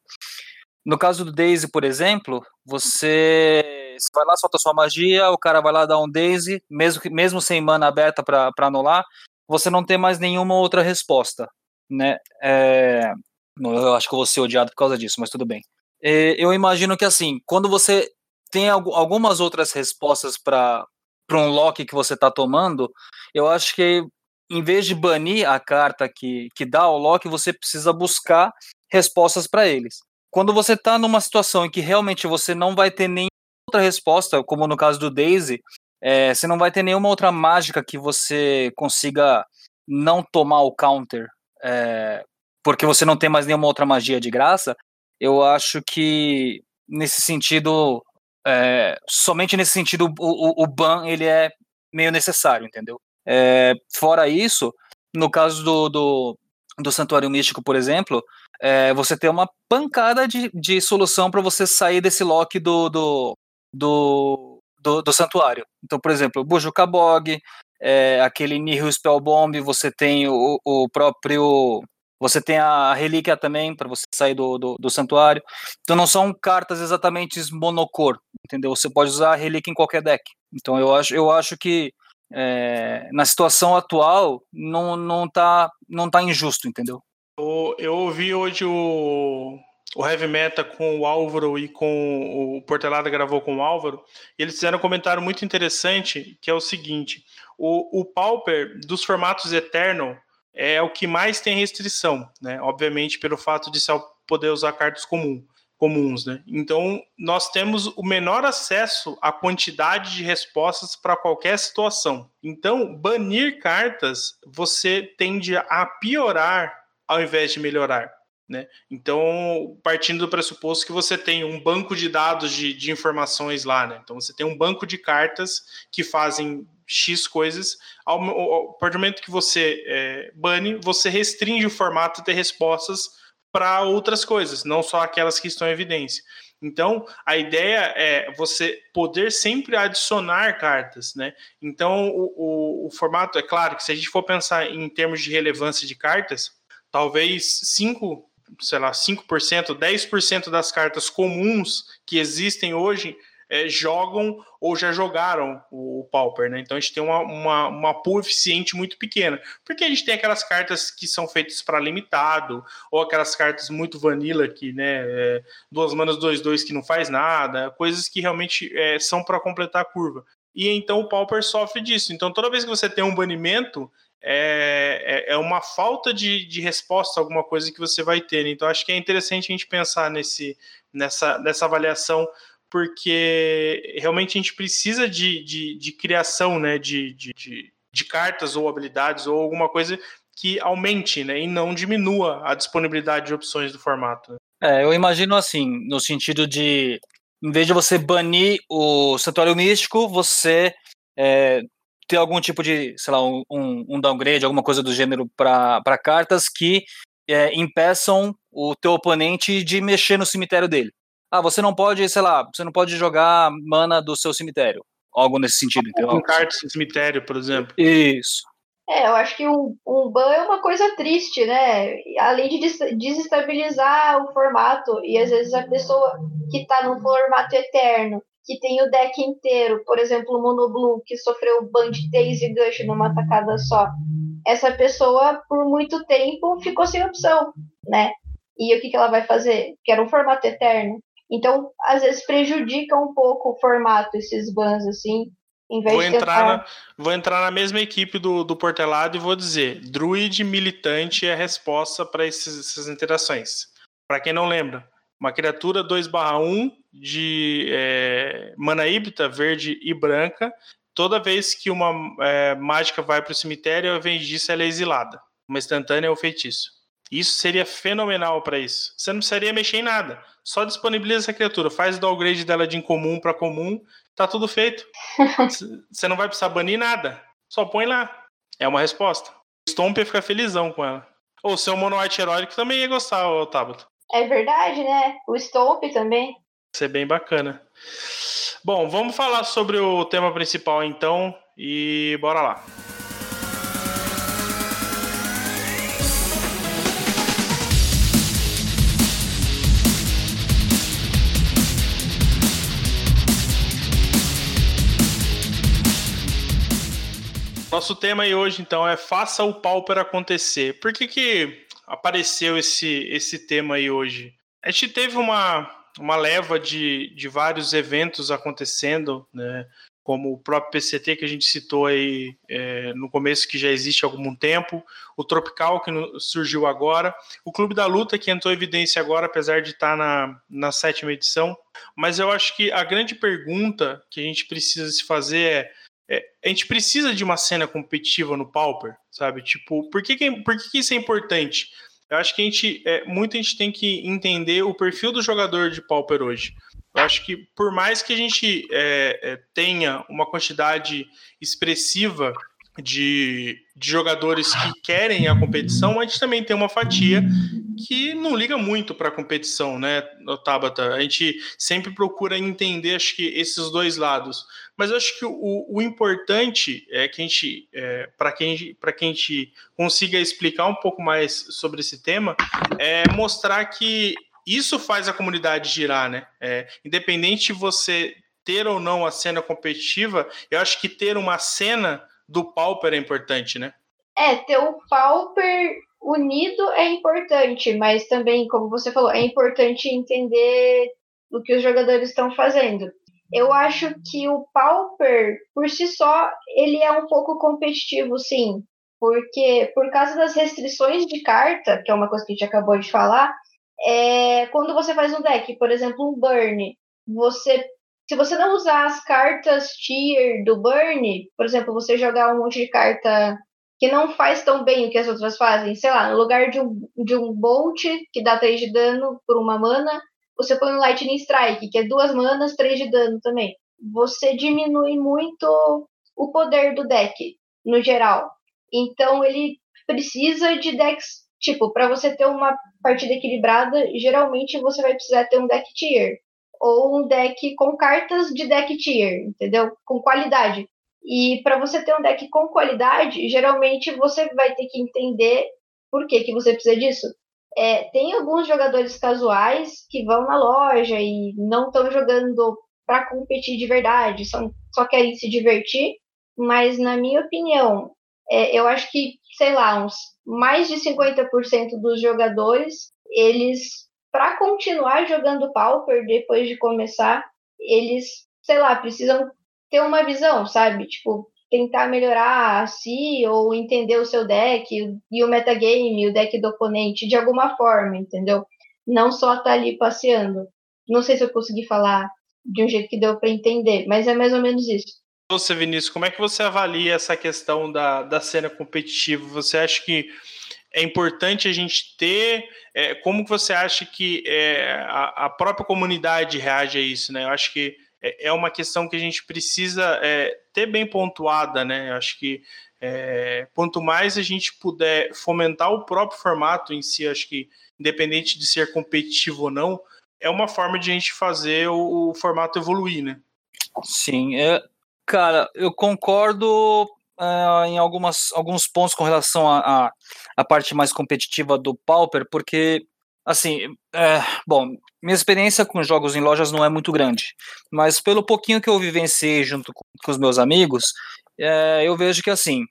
No caso do Daisy, por exemplo, você, você vai lá, solta sua magia, o cara vai lá dar um Daisy, mesmo, mesmo sem mana aberta para anular, você não tem mais nenhuma outra resposta, né? É, eu acho que eu vou ser odiado por causa disso, mas tudo bem. É, eu imagino que assim, quando você tem algumas outras respostas para um lock que você está tomando, eu acho que em vez de banir a carta que, que dá o lock, você precisa buscar respostas para eles. Quando você está numa situação em que realmente você não vai ter nenhuma outra resposta, como no caso do Daisy, é, você não vai ter nenhuma outra mágica que você consiga não tomar o counter, é, porque você não tem mais nenhuma outra magia de graça, eu acho que nesse sentido é, somente nesse sentido o, o, o, ban ele é meio necessário, entendeu? É, fora isso, no caso do, do, do Santuário Místico, por exemplo, é, você tem uma pancada de, de solução para você sair desse lock do, do, do, do, do santuário. Então, por exemplo, Bujo Kabog, é, aquele Nihil Spellbomb, você tem o, o próprio. Você tem a relíquia também para você sair do, do, do, santuário. Então não são cartas exatamente monocor, entendeu? Você pode usar a relíquia em qualquer deck. Então eu acho, eu acho que é, na situação atual não, não, tá, não tá injusto, entendeu?
Eu ouvi hoje o, o Heavy Meta com o Álvaro e com o Portelada gravou com o Álvaro, eles fizeram um comentário muito interessante, que é o seguinte: o, o Pauper dos formatos Eternal é o que mais tem restrição, né? Obviamente, pelo fato de só poder usar cartas comum, comuns, né? Então, nós temos o menor acesso à quantidade de respostas para qualquer situação. Então, banir cartas, você tende a piorar ao invés de melhorar. Né? Então, partindo do pressuposto que você tem um banco de dados de, de informações lá, né? então você tem um banco de cartas que fazem X coisas, ao, ao, partir do momento que você é, bane, você restringe o formato de respostas para outras coisas, não só aquelas que estão em evidência. Então, a ideia é você poder sempre adicionar cartas, né? Então, o, o, o formato, é claro que se a gente for pensar em termos de relevância de cartas, talvez 5, sei lá, 5%, 10% das cartas comuns que existem hoje é, jogam ou já jogaram o, o Pauper, né? Então a gente tem uma, uma, uma pool eficiente muito pequena. Porque a gente tem aquelas cartas que são feitas para limitado, ou aquelas cartas muito vanilla que, né, é, duas manas, dois, dois que não faz nada, coisas que realmente é, são para completar a curva. E então o Pauper sofre disso. Então toda vez que você tem um banimento, é, é, é uma falta de, de resposta a alguma coisa que você vai ter. Então, acho que é interessante a gente pensar nesse, nessa, nessa avaliação, porque realmente a gente precisa de, de, de criação né, de, de, de, de cartas ou habilidades ou alguma coisa que aumente né, e não diminua a disponibilidade de opções do formato. Né.
É, eu imagino assim, no sentido de, em vez de você banir o Santuário Místico, você é, ter algum tipo de, sei lá, um, um downgrade, alguma coisa do gênero para cartas que é, impeçam o teu oponente de mexer no cemitério dele. Ah, você não pode, sei lá, você não pode jogar mana do seu cemitério. Algo nesse sentido, entendeu?
Com cartas de cemitério, por exemplo.
Isso.
É, eu acho que um, um ban é uma coisa triste, né? Além de desestabilizar o formato, e às vezes a pessoa que tá no formato eterno que tem o deck inteiro, por exemplo, o Monoblue, que sofreu ban de e Gush numa tacada só, essa pessoa, por muito tempo, ficou sem opção, né? E o que, que ela vai fazer? Que era um formato eterno. Então, às vezes, prejudica um pouco o formato, esses bans, assim, em vez
vou
de
entrar tentar... na, Vou entrar na mesma equipe do, do Portelado e vou dizer, Druid militante é a resposta para essas interações. Para quem não lembra, uma criatura 2/1 de é, mana híbrida, verde e branca. Toda vez que uma é, mágica vai para o cemitério, invés disso, ela é exilada. Uma instantânea ou feitiço. Isso seria fenomenal para isso. Você não precisaria mexer em nada. Só disponibiliza essa criatura, faz o downgrade dela de incomum para comum, tá tudo feito. Você não vai precisar banir nada. Só põe lá. É uma resposta. Stomp ia ficar felizão com ela. Ou seu Mono Heróico também ia gostar, o Tabata.
É verdade, né? O Stomp também.
Isso é bem bacana. Bom, vamos falar sobre o tema principal então e bora lá. Nosso tema aí hoje, então, é Faça o Pauper acontecer. Por que, que apareceu esse, esse tema aí hoje? A gente teve uma, uma leva de, de vários eventos acontecendo, né? como o próprio PCT que a gente citou aí é, no começo, que já existe há algum tempo, o Tropical que surgiu agora, o Clube da Luta que entrou em evidência agora, apesar de estar na, na sétima edição. Mas eu acho que a grande pergunta que a gente precisa se fazer é, é a gente precisa de uma cena competitiva no Pauper, sabe? Tipo, por que, que, por que, que isso é importante? Eu acho que a gente, é, muita gente tem que entender o perfil do jogador de Pauper hoje. Eu acho que por mais que a gente é, é, tenha uma quantidade expressiva de, de jogadores que querem a competição, mas a gente também tem uma fatia que não liga muito para a competição, né, Tabata? A gente sempre procura entender, acho que, esses dois lados. Mas acho que o, o importante é que a gente, é, para quem, para quem a gente consiga explicar um pouco mais sobre esse tema, é mostrar que isso faz a comunidade girar, né? É, independente de você ter ou não a cena competitiva, eu acho que ter uma cena do Pauper é importante, né?
É, ter o Pauper unido é importante, mas também, como você falou, é importante entender o que os jogadores estão fazendo. Eu acho que o Pauper, por si só, ele é um pouco competitivo, sim. Porque, por causa das restrições de carta, que é uma coisa que a gente acabou de falar, é, quando você faz um deck, por exemplo, um Burn, você se você não usar as cartas tier do Burn, por exemplo, você jogar um monte de carta que não faz tão bem o que as outras fazem, sei lá, no lugar de um, de um Bolt, que dá 3 de dano por uma mana, você põe um Lightning Strike, que é duas manas, 3 de dano também. Você diminui muito o poder do deck, no geral. Então ele precisa de decks, tipo, para você ter uma partida equilibrada, geralmente você vai precisar ter um deck tier ou um deck com cartas de deck tier, entendeu? Com qualidade. E para você ter um deck com qualidade, geralmente você vai ter que entender por que, que você precisa disso. É, tem alguns jogadores casuais que vão na loja e não estão jogando para competir de verdade, só, só querem se divertir. Mas, na minha opinião, é, eu acho que, sei lá, uns mais de 50% dos jogadores, eles para continuar jogando Pauper depois de começar, eles, sei lá, precisam ter uma visão, sabe? Tipo, tentar melhorar a si ou entender o seu deck e o metagame, o deck do oponente de alguma forma, entendeu? Não só estar tá ali passeando. Não sei se eu consegui falar de um jeito que deu para entender, mas é mais ou menos isso.
Você, Vinícius, como é que você avalia essa questão da, da cena competitiva? Você acha que é importante a gente ter. É, como que você acha que é, a, a, própria comunidade reage a isso? Né? Eu acho que é, é uma questão que a gente precisa é, ter bem pontuada, né? Eu acho que é, quanto mais a gente puder fomentar o próprio formato em si, acho que independente de ser competitivo ou não, é uma forma de a gente fazer o, o formato evoluir, né?
Sim, é, cara, eu concordo uh, em algumas, alguns pontos com relação à a, parte mais competitiva do Pauper, porque, assim, é, bom, minha experiência com jogos em lojas não é muito grande, mas pelo pouquinho que eu vivenciei junto com, com os meus amigos, é, eu vejo que, assim,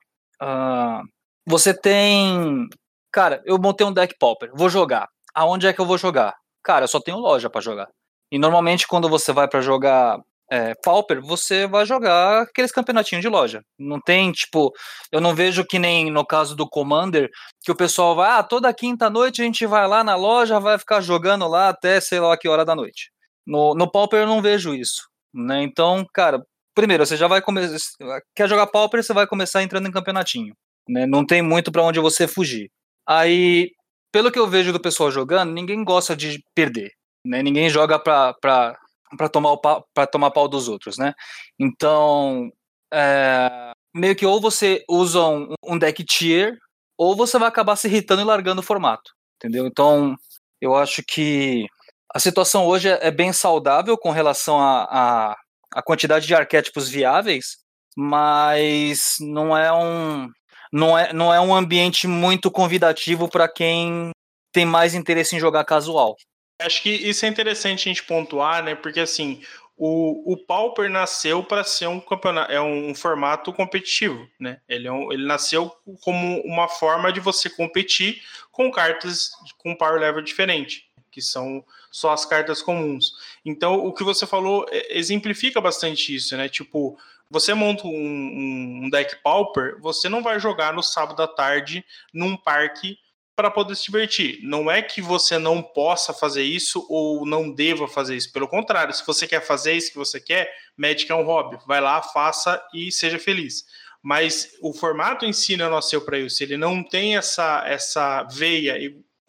uh, você tem. Cara, eu montei um deck Pauper, vou jogar. Aonde é que eu vou jogar? Cara, eu só tenho loja para jogar. E normalmente quando você vai para jogar é, Pauper, você vai jogar aqueles campeonatinhos de loja. Não tem, tipo, eu não vejo que nem no caso do Commander, que o pessoal vai, ah, toda quinta-noite a gente vai lá na loja, vai ficar jogando lá até sei lá que hora da noite. No, no Pauper eu não vejo isso, né? Então, cara, primeiro, você já vai começar, quer jogar Pauper, você vai começar entrando em campeonatinho, né? Não tem muito para onde você fugir. Aí, pelo que eu vejo do pessoal jogando, ninguém gosta de perder, né? Ninguém joga pra, pra para tomar para tomar pau dos outros, né? Então, é, meio que ou você usa um, um, deck tier ou você vai acabar se irritando e largando o formato, entendeu? Então, eu acho que a situação hoje é, é bem saudável com relação a, a, a quantidade de arquétipos viáveis, mas não é um não é, não é um ambiente muito convidativo para quem tem mais interesse em jogar casual.
Acho que isso é interessante a gente pontuar, né? Porque assim, o, o Pauper nasceu para ser um campeonato, é um formato competitivo, né? Ele, é um, ele nasceu como uma forma de você competir com cartas com power level diferente, que são só as cartas comuns. Então, o que você falou é, exemplifica bastante isso, né? Tipo, você monta um, um deck Pauper, você não vai jogar no sábado à tarde num parque para poder se divertir. Não é que você não possa fazer isso ou não deva fazer isso. Pelo contrário, se você quer fazer isso que você quer, Magic é um hobby. Vai lá, faça e seja feliz. Mas o formato em si não nasceu para isso. Ele não tem essa, essa veia,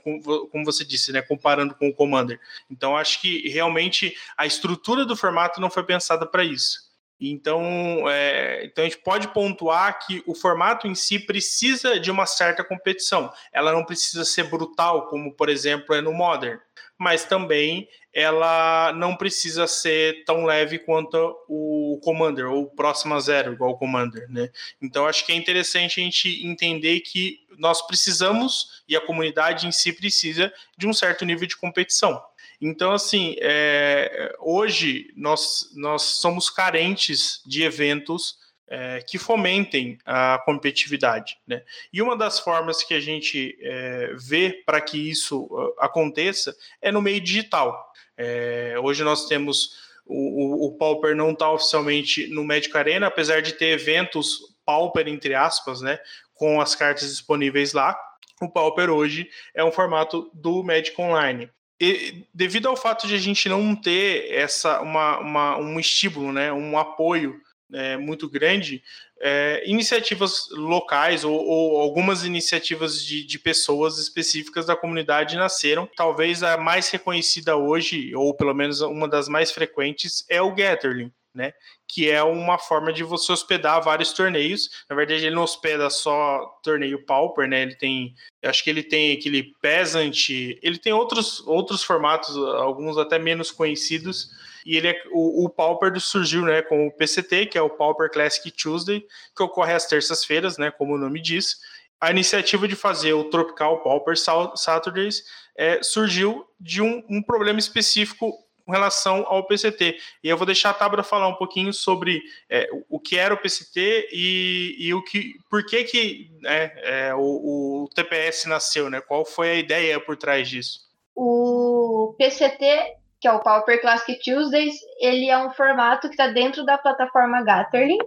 como você disse, né, comparando com o Commander. Então, acho que realmente a estrutura do formato não foi pensada para isso. Então, é, então a gente pode pontuar que o formato em si precisa de uma certa competição. Ela não precisa ser brutal, como por exemplo é no Modern, mas também ela não precisa ser tão leve quanto o Commander ou próximo a zero, igual o Commander, né? Então acho que é interessante a gente entender que nós precisamos e a comunidade em si precisa de um certo nível de competição. Então, assim, é, hoje nós, nós somos carentes de eventos é, que fomentem a competitividade. Né? E uma das formas que a gente é, vê para que isso uh, aconteça é no meio digital. É, hoje nós temos o, o, o Pauper não está oficialmente no Magic Arena, apesar de ter eventos Pauper, entre aspas, né, com as cartas disponíveis lá. O Pauper hoje é um formato do Magic Online. E, devido ao fato de a gente não ter essa uma, uma um estímulo, né, um apoio é, muito grande, é, iniciativas locais ou, ou algumas iniciativas de, de, pessoas específicas da comunidade nasceram. Talvez a mais reconhecida hoje, ou pelo menos uma das mais frequentes, é o Gatherling né? Que é uma forma de você hospedar vários torneios. Na verdade, ele não hospeda só torneio Pauper, né? Ele tem, acho que ele tem aquele Peasant, ele tem outros, outros formatos, alguns até menos conhecidos. E ele é, o, o Pauper surgiu, né, com o PCT, que é o Pauper Classic Tuesday, que ocorre às terças-feiras, né, como o nome diz. A iniciativa de fazer o Tropical Pauper Saturdays é, surgiu de um, um problema específico com relação ao PCT. E eu vou deixar a Tabra falar um pouquinho sobre é, o que era o PCT e, e o que, por que, que né, é, o, o, TPS nasceu, né? Qual foi a ideia por trás disso?
O PCT, que é o Pauper Classic Tuesdays, ele é um formato que está dentro da plataforma Gatherling,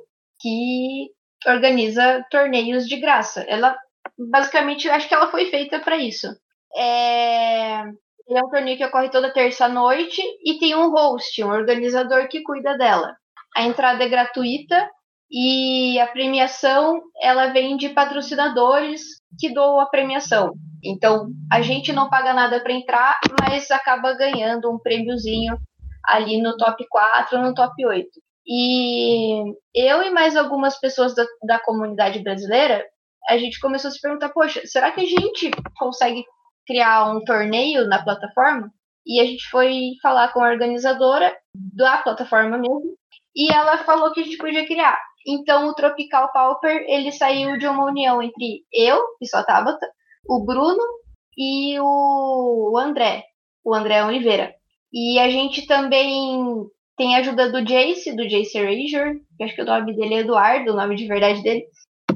que organiza torneios de graça. Ela, basicamente, acho que ela foi feita para isso. É, ele é um torneio que ocorre toda terça-noite e tem um host, um organizador que cuida dela. A entrada é gratuita e a premiação ela vem de patrocinadores que doam a premiação. Então, a gente não paga nada para entrar, mas acaba ganhando um prêmiozinho ali no top 4, no top 8. E eu e mais algumas pessoas da, da comunidade brasileira, a gente começou a se perguntar, poxa, será que a gente consegue criar um torneio na plataforma e a gente foi falar com a organizadora da plataforma mesmo e ela falou que a gente podia criar. Então o Tropical Pauper ele saiu de uma união entre eu, que só Tabata, o Bruno e o André, o André Oliveira. E a gente também tem a ajuda do Jace, do Jace Erasure, que acho que o nome dele é Eduardo, o nome de verdade dele.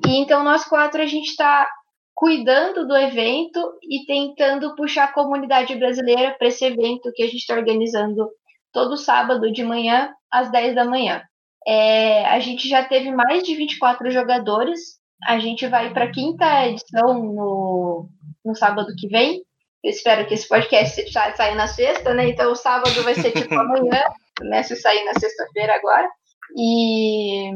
E então nós quatro a gente está cuidando do evento e tentando puxar a comunidade brasileira para esse evento que a gente está organizando todo sábado de manhã, às 10 da manhã. É, a gente já teve mais de 24 jogadores. A gente vai para a quinta edição no, no sábado que vem. Eu espero que esse podcast saia na sexta, né? Então o sábado vai ser tipo amanhã. Começa a sair na sexta-feira agora. E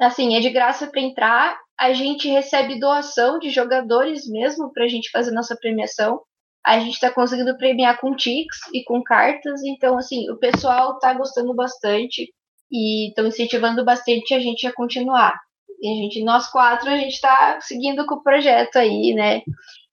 assim, é de graça para entrar a gente recebe doação de jogadores mesmo para a gente fazer nossa premiação. A gente está conseguindo premiar com tics e com cartas, então assim, o pessoal está gostando bastante e estão incentivando bastante a gente a continuar. E a gente, nós quatro, a gente está seguindo com o projeto aí, né?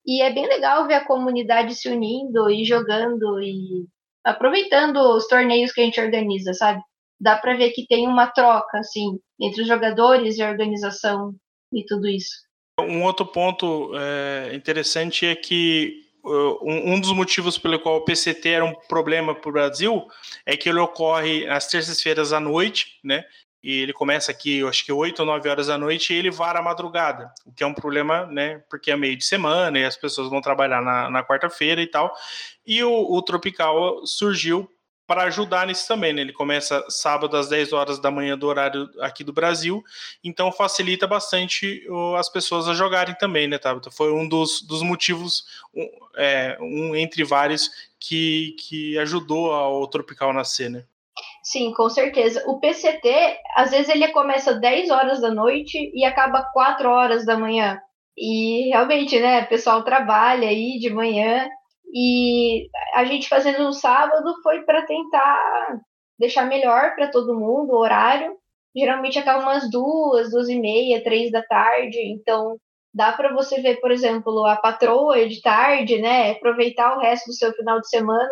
E é bem legal ver a comunidade se unindo e jogando e aproveitando os torneios que a gente organiza, sabe? Dá para ver que tem uma troca, assim, entre os jogadores e a organização e tudo isso.
Um outro ponto é, interessante é que uh, um, dos motivos pelo qual o PCT era um problema para o Brasil é que ele ocorre às terças-feiras à noite, né? E ele começa aqui, eu acho que 8 ou 9 horas da noite, e ele vara a madrugada, o que é um problema, né? Porque é meio de semana e as pessoas vão trabalhar na, na quarta-feira e tal. E o, o Tropical surgiu para ajudar nisso também, né? Ele começa sábado às 10 horas da manhã do horário aqui do Brasil, então facilita bastante as pessoas a jogarem também, né, Tabata? Foi um dos, dos motivos, um, é, um entre vários, que, que ajudou ao Tropical nascer, né?
Sim, com certeza. O PCT, às vezes ele começa 10 horas da noite e acaba 4 horas da manhã. E realmente, né, o pessoal trabalha aí de manhã e a gente fazendo no sábado foi para tentar deixar melhor para todo mundo o horário geralmente acaba umas duas, duas e meia, três da tarde, então dá para você ver, por exemplo, a patroa de tarde, né? Aproveitar o resto do seu final de semana,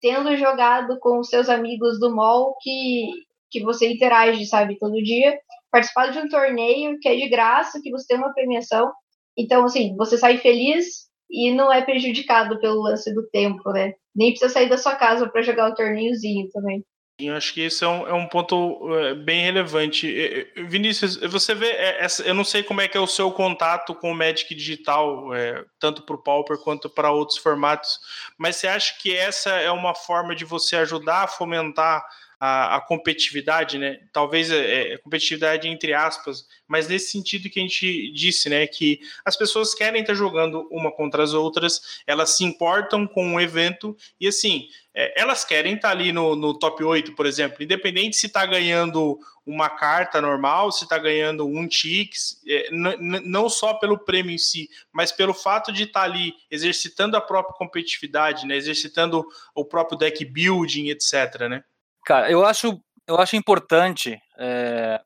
tendo jogado com seus amigos do mall que, que você interage, sabe, todo dia, participar de um torneio que é de graça, que você tem uma premiação. Então, assim, você sai feliz e não é prejudicado pelo lance do tempo, né? Nem precisa sair da sua casa para jogar o torneiozinho também.
Eu acho que esse é um, é um ponto é, bem relevante. Vinícius, você vê, é, eu não sei como é que é o seu contato com o Magic Digital, é, tanto para o Pauper quanto para outros formatos, mas você acha que essa é uma forma de você ajudar a fomentar a, a competitividade, né? Talvez é, é, competitividade entre aspas, mas nesse sentido que a gente disse, né? Que as pessoas querem estar jogando uma contra as outras, elas se importam com o evento e assim, é, elas querem estar ali no, no top 8, por exemplo, independente se está ganhando uma carta normal, se está ganhando um Tix, é, não só pelo prêmio em si, mas pelo fato de estar tá ali exercitando a própria competitividade, né, exercitando o próprio deck building, etc. Né?
Cara, eu acho, eu acho importante é,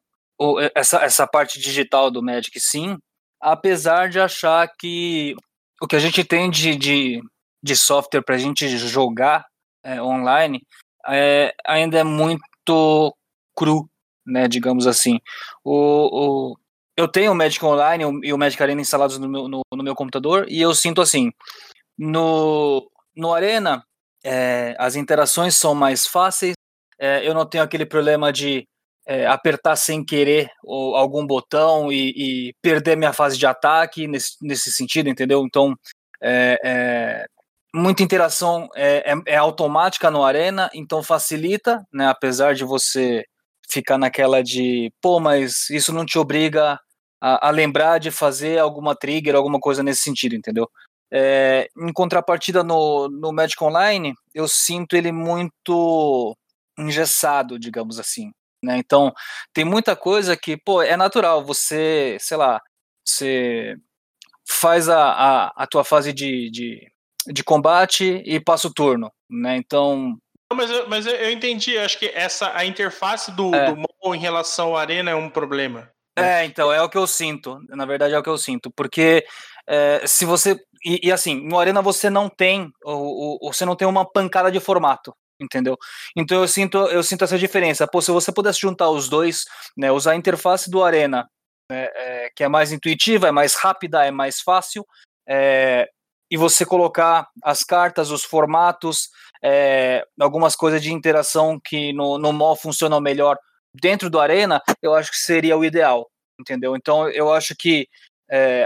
essa, essa parte digital do Magic, sim, apesar de achar que o que a gente tem de, de, de software para a gente jogar é, online é, ainda é muito cru, né, digamos assim. O, o, eu tenho o Magic Online e o Magic Arena instalados no meu, no, no meu computador e eu sinto assim, no, no Arena é, as interações são mais fáceis, é, eu não tenho aquele problema de é, apertar sem querer ou, algum botão e, e, perder minha fase de ataque nesse, nesse sentido, entendeu? Então, é, é muita interação é, é, é, automática no Arena, então facilita, né? Apesar de você ficar naquela de, pô, mas isso não te obriga a, a lembrar de fazer alguma trigger, alguma coisa nesse sentido, entendeu? É, em contrapartida no, no Magic Online, eu sinto ele muito engessado, digamos assim. Né? Então, tem muita coisa que, pô, é natural, você, sei lá, você faz a, a, a tua fase de, de, de, combate e passa o turno, né? Então...
Mas eu, mas eu entendi, acho que essa, a interface do, é. do MOL em relação à arena é um problema.
É, então, é o que eu sinto, na verdade é o que eu sinto, porque é, se você, e, e, assim, no Arena você não tem, o, o, você não tem uma pancada de formato, entendeu? Então eu sinto, eu sinto essa diferença. Pô, se você pudesse juntar os dois, né, usar a interface do Arena, né, é, que é mais intuitiva, é mais rápida, é mais fácil, é, e você colocar as cartas, os formatos, é, algumas coisas de interação que no, no mall funcionam melhor dentro do Arena, eu acho que seria o ideal, entendeu? Então eu acho que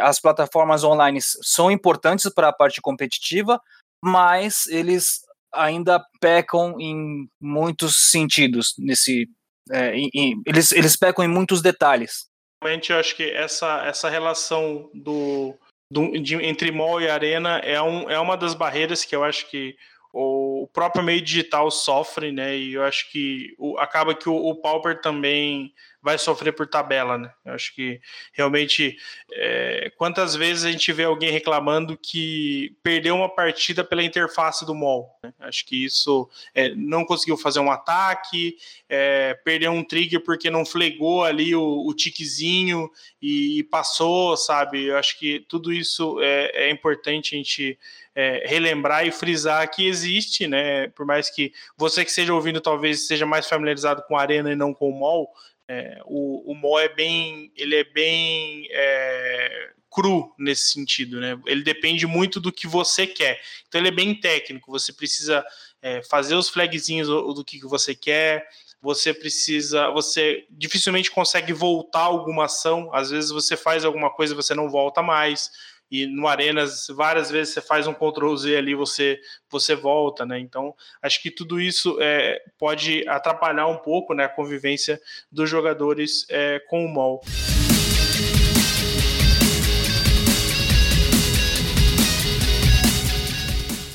as plataformas online são importantes para a parte competitiva, mas eles ainda pecam em muitos sentidos nesse é, em, em, eles, eles pecam em muitos detalhes.
Realmente, eu acho que essa, essa relação do, do de, entre mall e arena é, um, é uma das barreiras que eu acho que o próprio meio digital sofre, né? E eu acho que o, acaba que o, o Pauper também vai sofrer por tabela, né? Eu acho que realmente é, quantas vezes a gente vê alguém reclamando que perdeu uma partida pela interface do mall. Né? Acho que isso é, não conseguiu fazer um ataque, é, perdeu um trigger porque não flegou ali o, o tiquezinho e, e, passou, sabe? Eu acho que tudo isso é, é importante a gente é, relembrar e frisar que existe, né? Por mais que você que esteja ouvindo talvez seja mais familiarizado com a arena e não com o mall, é, o, o Mo é bem, ele é bem é, cru nesse sentido, né? Ele depende muito do que você quer. Então ele é bem técnico. Você precisa é, fazer os flagzinhos do, do que, que você quer. Você precisa, você dificilmente consegue voltar alguma ação. Às vezes você faz alguma coisa e você não volta mais e no Arenas várias vezes você faz um Ctrl Z ali, você você volta, né? Então acho que tudo isso é, pode atrapalhar um pouco né, a convivência dos jogadores é, com o mall.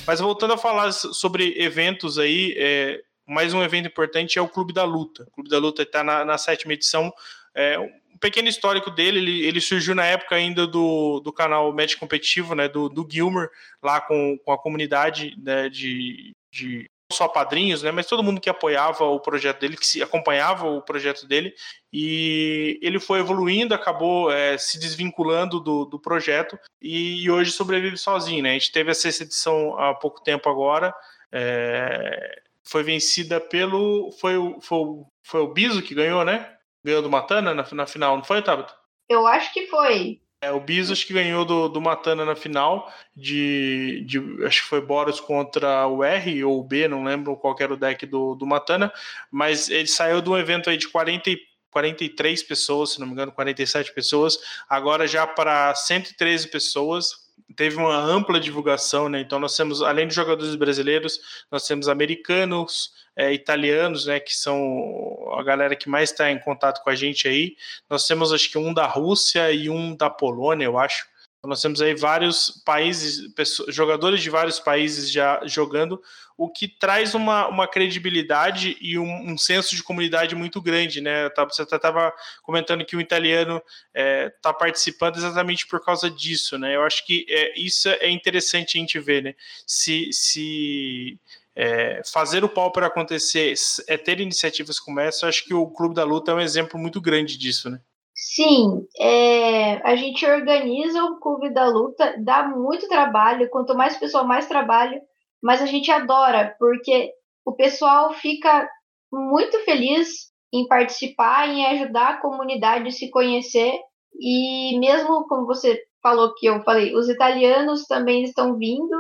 Mas voltando a falar sobre eventos aí, é, mais um evento importante é o Clube da Luta. O Clube da Luta está na, na sétima edição. É, um pequeno histórico dele, ele, ele, surgiu na época ainda do, do canal Match Competitivo, né, do, do Gilmer, lá com, com a comunidade né, de, de só padrinhos, né, mas todo mundo que apoiava o projeto dele, que se acompanhava o projeto dele, e ele foi evoluindo, acabou é, se desvinculando do, do projeto e, e, hoje sobrevive sozinho, né? A gente teve essa edição há pouco tempo agora, é, foi vencida pelo. Foi, foi, foi o Biso que ganhou, né? Ganhou do Matana na, na final, não foi, Tabata?
Eu acho que foi.
É, o Bizos que ganhou do, do Matana na final, de, de acho que foi Boros contra o R ou o B, não lembro qual era o deck do, do Matana, mas ele saiu de um evento aí de 40 43 pessoas, se não me engano, 47 pessoas, agora já para 113 pessoas. Teve uma ampla divulgação, né? Então nós temos, além de jogadores brasileiros, nós temos americanos, é, italianos, né, que são a galera que mais está em contato com a gente aí. Nós temos acho que um da Rússia e um da Polônia, eu acho. Então, nós temos aí vários países, pessoas, jogadores de vários países já jogando, o que traz uma, uma credibilidade e um, um senso de comunidade muito grande, né? Você estava comentando que o italiano está é, tá participando exatamente por causa disso, né? Eu acho que é, isso é interessante a gente ver, né? Se, se é, fazer o Pauper acontecer é ter iniciativas como essa, acho que o Clube da Luta é um exemplo muito grande disso, né?
Sim, é, a gente organiza o Clube da Luta, dá muito trabalho, quanto mais pessoal, mais trabalho, mas a gente adora, porque o pessoal fica muito feliz em participar, em ajudar a comunidade a se conhecer, e mesmo como você falou que eu falei, os italianos também estão vindo,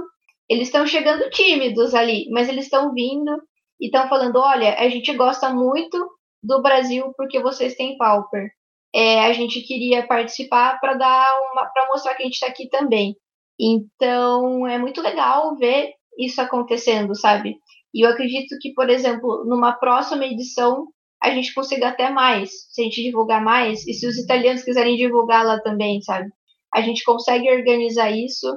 eles estão chegando tímidos ali, mas eles estão vindo e estão falando: olha, a gente gosta muito do Brasil porque vocês têm Pauper. É, a gente queria participar para dar uma, para mostrar que a gente está aqui também. Então é muito legal ver isso acontecendo, sabe? E eu acredito que, por exemplo, numa próxima edição a gente consiga até mais, se a gente divulgar mais, e se os italianos quiserem divulgar lá também, sabe? A gente consegue organizar isso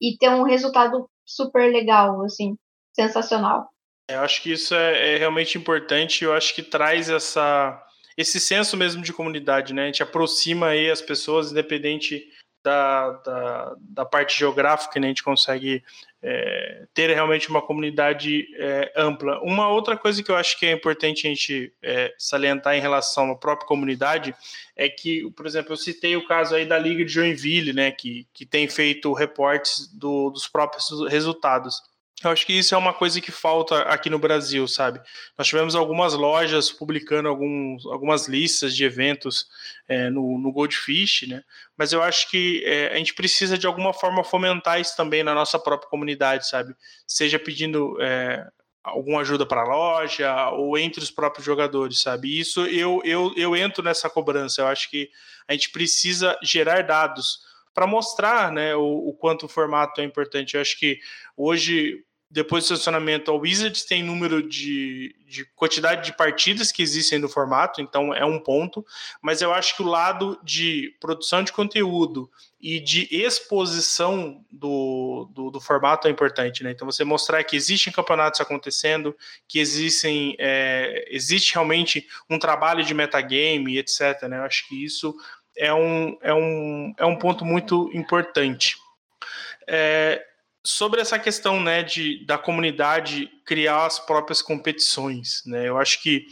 e ter um resultado super legal, assim, sensacional.
Eu acho que isso é, é realmente importante. Eu acho que traz essa esse senso mesmo de comunidade, né? A gente aproxima aí as pessoas, independente da, da, da parte geográfica, né? A gente consegue é, ter realmente uma comunidade é, ampla. Uma outra coisa que eu acho que é importante a gente é, salientar em relação à própria comunidade é que, por exemplo, eu citei o caso aí da Liga de Joinville, né? Que, que tem feito reportes do, dos próprios resultados. Eu acho que isso é uma coisa que falta aqui no Brasil, sabe? Nós tivemos algumas lojas publicando alguns, algumas listas de eventos é, no, no Goldfish, né? Mas eu acho que é, a gente precisa de alguma forma fomentar isso também na nossa própria comunidade, sabe? Seja pedindo é, alguma ajuda para a loja ou entre os próprios jogadores, sabe? Isso eu, eu, eu entro nessa cobrança. Eu acho que a gente precisa gerar dados para mostrar né, o, o, quanto o formato é importante. Eu acho que hoje, depois do sancionamento, a Wizards tem número de, de quantidade de partidas que existem no formato, então é um ponto, mas eu acho que o lado de produção de conteúdo e de exposição do, do, do formato é importante, né? Então você mostrar que existem campeonatos acontecendo, que existem, é, existe realmente um trabalho de metagame, etc. Né? Eu acho que isso é um, é um, é um ponto muito importante. É, sobre essa questão né, de, da comunidade criar as próprias competições, né, eu acho que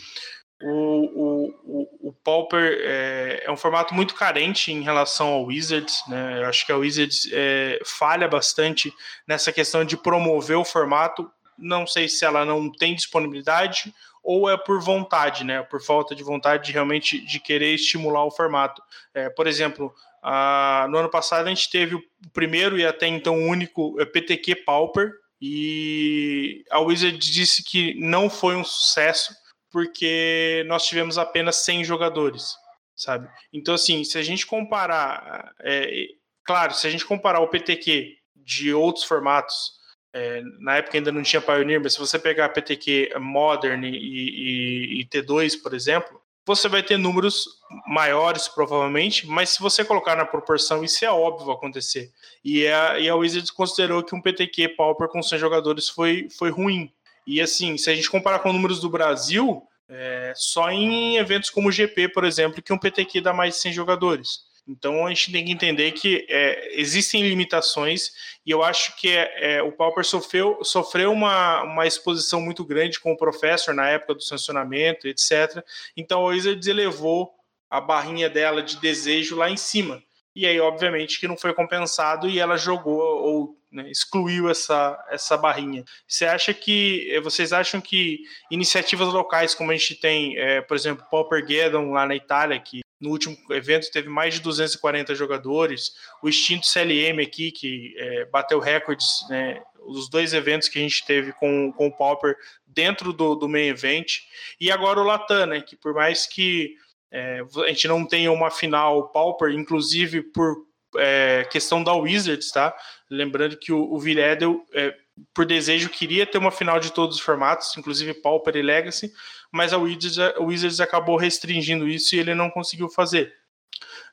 o, o, o Pauper é, é, um formato muito carente em relação ao Wizards. Né? Eu acho que a Wizards é, falha bastante nessa questão de promover o formato. Não sei se ela não tem disponibilidade ou é por vontade, né? Por falta de vontade de realmente de querer estimular o formato. É, por exemplo, a, no ano passado a gente teve o primeiro e até então único é, PTQ Pauper e a Wizard disse que não foi um sucesso porque nós tivemos apenas 100 jogadores, sabe? Então assim, se a gente comparar, é, claro, se a gente comparar o PTQ de outros formatos é, na época ainda não tinha Pioneer, mas se você pegar PTQ Modern e, e, e, T2, por exemplo, você vai ter números maiores, provavelmente, mas se você colocar na proporção, isso é óbvio acontecer. E a, e a Wizards considerou que um PTQ Pauper com 100 jogadores foi, foi ruim. E assim, se a gente comparar com números do Brasil, é, só em eventos como o GP, por exemplo, que um PTQ dá mais de 100 jogadores. Então a gente tem que entender que é, existem limitações e eu acho que é, é, o Pauper sofreu, sofreu uma, uma exposição muito grande com o professor na época do sancionamento, etc. Então a Wizards elevou a barrinha dela de desejo lá em cima. E aí, obviamente, que não foi compensado e ela jogou ou né, excluiu essa, essa barrinha. Você acha que eh, vocês acham que iniciativas locais, como a gente tem, é, por exemplo, Pauper Geddon lá na Itália, que no último evento teve mais de 240 jogadores, o extinto CLM aqui, que é, bateu recordes, né, os dois eventos que a gente teve com, com o Pauper dentro do, do main event, e agora o Latam, né, que por mais que é, a gente não tenha uma final Pauper, inclusive por é, questão da Wizards, tá? Lembrando que o, o Viredel, é, por desejo, queria ter uma final de todos os formatos, inclusive Pauper e Legacy, mas a Wizards, a Wizards acabou restringindo isso e ele não conseguiu fazer.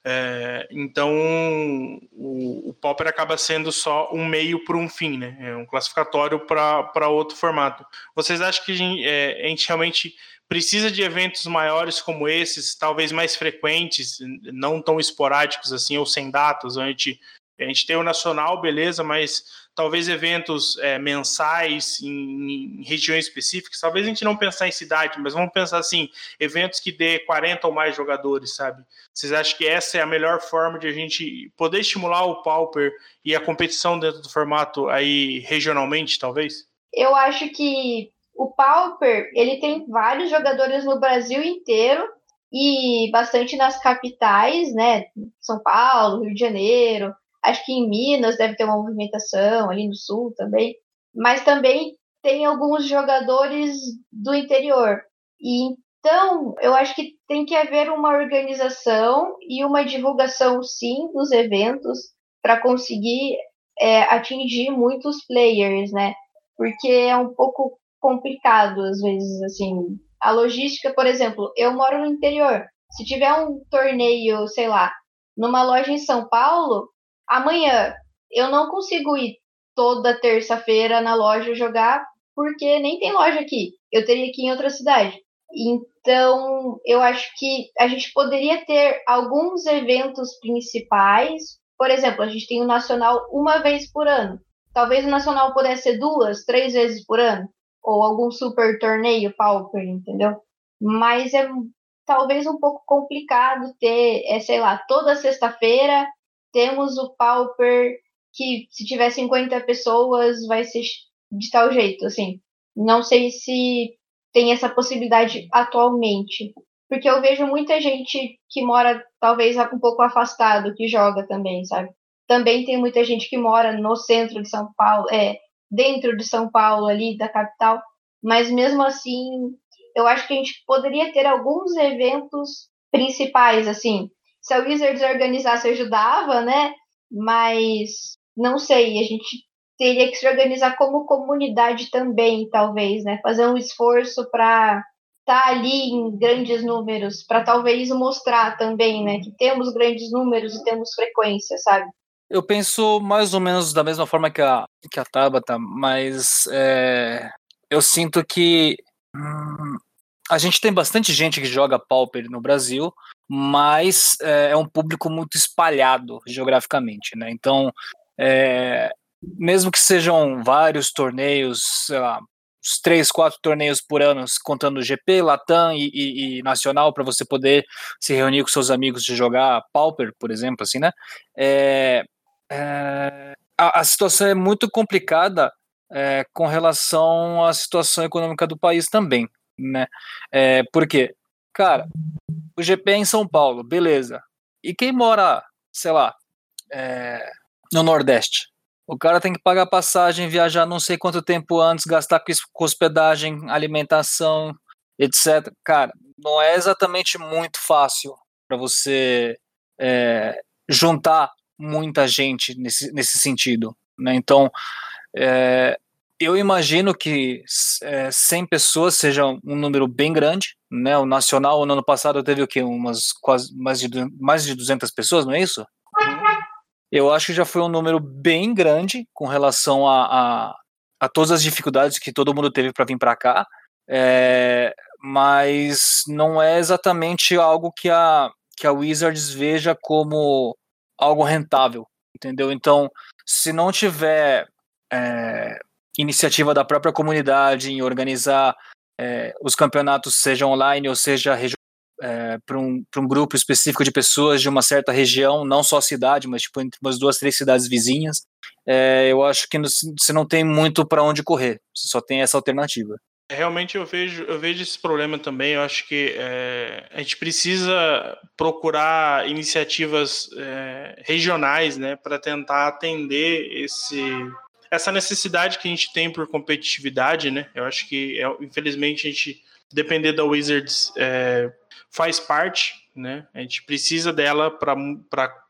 É, então, o, o Pauper acaba sendo só um meio para um fim, né? É um classificatório para outro formato. Vocês acham que a gente, é, a gente realmente precisa de eventos maiores como esses, talvez mais frequentes, não tão esporádicos assim, ou sem datas. A gente, a gente tem o nacional, beleza, mas talvez eventos é, mensais em, em, regiões específicas. Talvez a gente não pensar em cidade, mas vamos pensar assim, eventos que dê 40 ou mais jogadores, sabe? Vocês acham que essa é a melhor forma de a gente poder estimular o Pauper e a competição dentro do formato aí regionalmente, talvez?
Eu acho que o Pauper, ele tem vários jogadores no Brasil inteiro e bastante nas capitais, né? São Paulo, Rio de Janeiro, acho que em Minas deve ter uma movimentação, ali no sul também, mas também tem alguns jogadores do interior. E então, eu acho que tem que haver uma organização e uma divulgação, sim, dos eventos para conseguir é, atingir muitos players, né? Porque é um pouco complicado às vezes, assim. A logística, por exemplo, eu moro no interior. Se tiver um torneio, sei lá, numa loja em São Paulo, amanhã eu não consigo ir toda terça-feira na loja jogar, porque nem tem loja aqui. Eu teria que ir em outra cidade. Então, eu acho que a gente poderia ter alguns eventos principais. Por exemplo, a gente tem o Nacional uma vez por ano. Talvez o Nacional pudesse ser duas, três vezes por ano ou algum super torneio pauper, entendeu? Mas é talvez um pouco complicado ter, é, sei lá, toda sexta-feira temos o pauper que se tiver 50 pessoas vai ser de tal jeito, assim. Não sei se tem essa possibilidade atualmente, porque eu vejo muita gente que mora talvez um pouco afastado que joga também, sabe? Também tem muita gente que mora no centro de São Paulo, é, dentro de São Paulo, ali da capital, mas mesmo assim, eu acho que a gente poderia ter alguns eventos principais, assim. Se a Wizards organizasse, ajudava, né? Mas não sei, a gente teria que se organizar como comunidade também, talvez, né? Fazer um esforço para estar tá ali em grandes números, para talvez mostrar também, né? Que temos grandes números e temos frequência, sabe?
Eu penso mais ou menos da mesma forma que a, que a Tabata, mas é, eu sinto que hum, a gente tem bastante gente que joga Pauper no Brasil, mas é, é um público muito espalhado geograficamente, né? Então, é, mesmo que sejam vários torneios, sei lá, uns três, quatro torneios por ano, contando GP, Latam e, e, e Nacional, para você poder se reunir com seus amigos de jogar Pauper, por exemplo, assim, né? É, é, a, a, situação é muito complicada é, com relação à situação econômica do país também, né? É, porque, cara, o GP é em São Paulo, beleza. E quem mora, sei lá, é, no Nordeste? O cara tem que pagar passagem, viajar não sei quanto tempo antes, gastar com hospedagem, alimentação, etc. Cara, não é exatamente muito fácil para você é, juntar muita gente nesse, nesse sentido. Né? Então, é, eu imagino que é, 100 pessoas seja um número bem grande. Né? O Nacional, no ano passado, teve o quê? Umas quase mais de, mais de 200 pessoas, não é isso? Eu acho que já foi um número bem grande com relação a, a, a todas as dificuldades que todo mundo teve para vir para cá. É, mas não é exatamente algo que a, que a Wizards veja como algo rentável, entendeu? Então, se não tiver é, iniciativa da própria comunidade em organizar é, os campeonatos, seja online ou seja é, para um, um grupo específico de pessoas de uma certa região, não só cidade, mas tipo entre umas duas, três cidades vizinhas, é, eu acho que você não tem muito para onde correr, você só tem essa alternativa.
Realmente eu vejo, eu vejo esse problema também. Eu acho que é, a gente precisa procurar iniciativas é, regionais, né, para tentar atender esse, essa necessidade que a gente tem por competitividade, né? Eu acho que, é, infelizmente, a gente depender da Wizards é, faz parte, né? A gente precisa dela para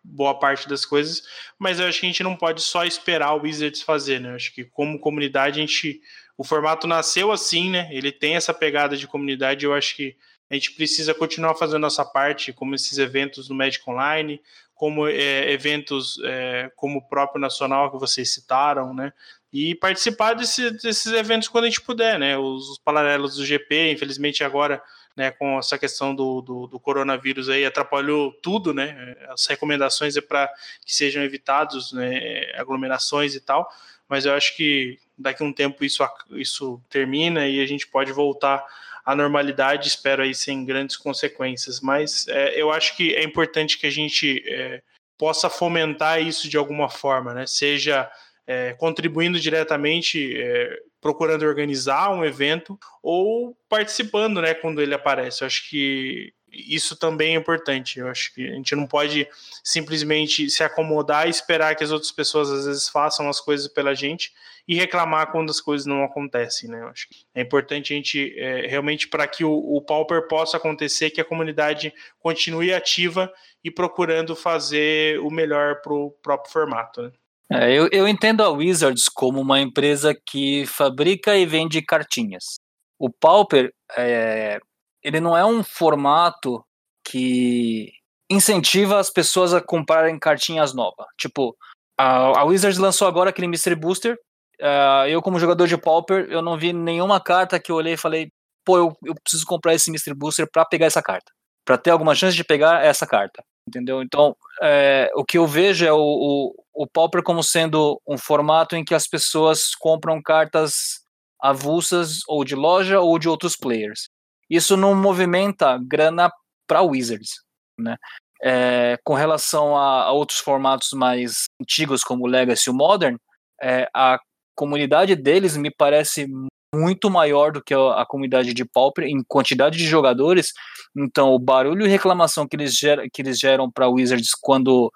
boa parte das coisas, mas eu acho que a gente não pode só esperar o Wizards fazer, né? Eu acho que como comunidade a gente o formato nasceu assim, né? Ele tem essa pegada de comunidade. Eu acho que a gente precisa continuar fazendo nossa parte, como esses eventos no Magic Online, como é, eventos é, como o próprio Nacional que vocês citaram, né? E participar desse, desses eventos quando a gente puder, né? Os, os paralelos do GP, infelizmente agora, né, com essa questão do, do, do, coronavírus aí, atrapalhou tudo, né? As recomendações é para que sejam evitados né, aglomerações e tal, mas eu acho que daqui a um tempo isso, isso termina e a gente pode voltar à normalidade, espero aí sem grandes consequências. Mas é, eu acho que é importante que a gente é, possa fomentar isso de alguma forma, né? Seja é, contribuindo diretamente, é, procurando organizar um evento ou participando, né, quando ele aparece. Eu acho que isso também é importante. Eu acho que a gente não pode simplesmente se acomodar e esperar que as outras pessoas às vezes façam as coisas pela gente e reclamar quando as coisas não acontecem, né? Eu acho que é importante a gente é, realmente para que o, o Pauper possa acontecer, que a comunidade continue ativa e procurando fazer o melhor para o próprio formato, né?
É, eu, eu entendo a Wizards como uma empresa que fabrica e vende cartinhas. O Pauper é, ele não é um formato que incentiva as pessoas a comprarem cartinhas novas. Tipo, a, a Wizards lançou agora aquele Mystery Booster. Uh, eu, como jogador de Pauper, eu não vi nenhuma carta que eu olhei e falei, pô, eu, eu preciso comprar esse Mystery Booster para pegar essa carta. para ter alguma chance de pegar essa carta. Entendeu? Então, é, o que eu vejo é o, o, o Pauper como sendo um formato em que as pessoas compram cartas avulsas ou de loja ou de outros players isso não movimenta grana para Wizards, né? É, com relação a, a, outros formatos mais antigos como o Legacy e o Modern, é, a comunidade deles me parece muito maior do que a, a, comunidade de Pauper em quantidade de jogadores. Então, o barulho e reclamação que eles, ger, que eles geram para Wizards quando,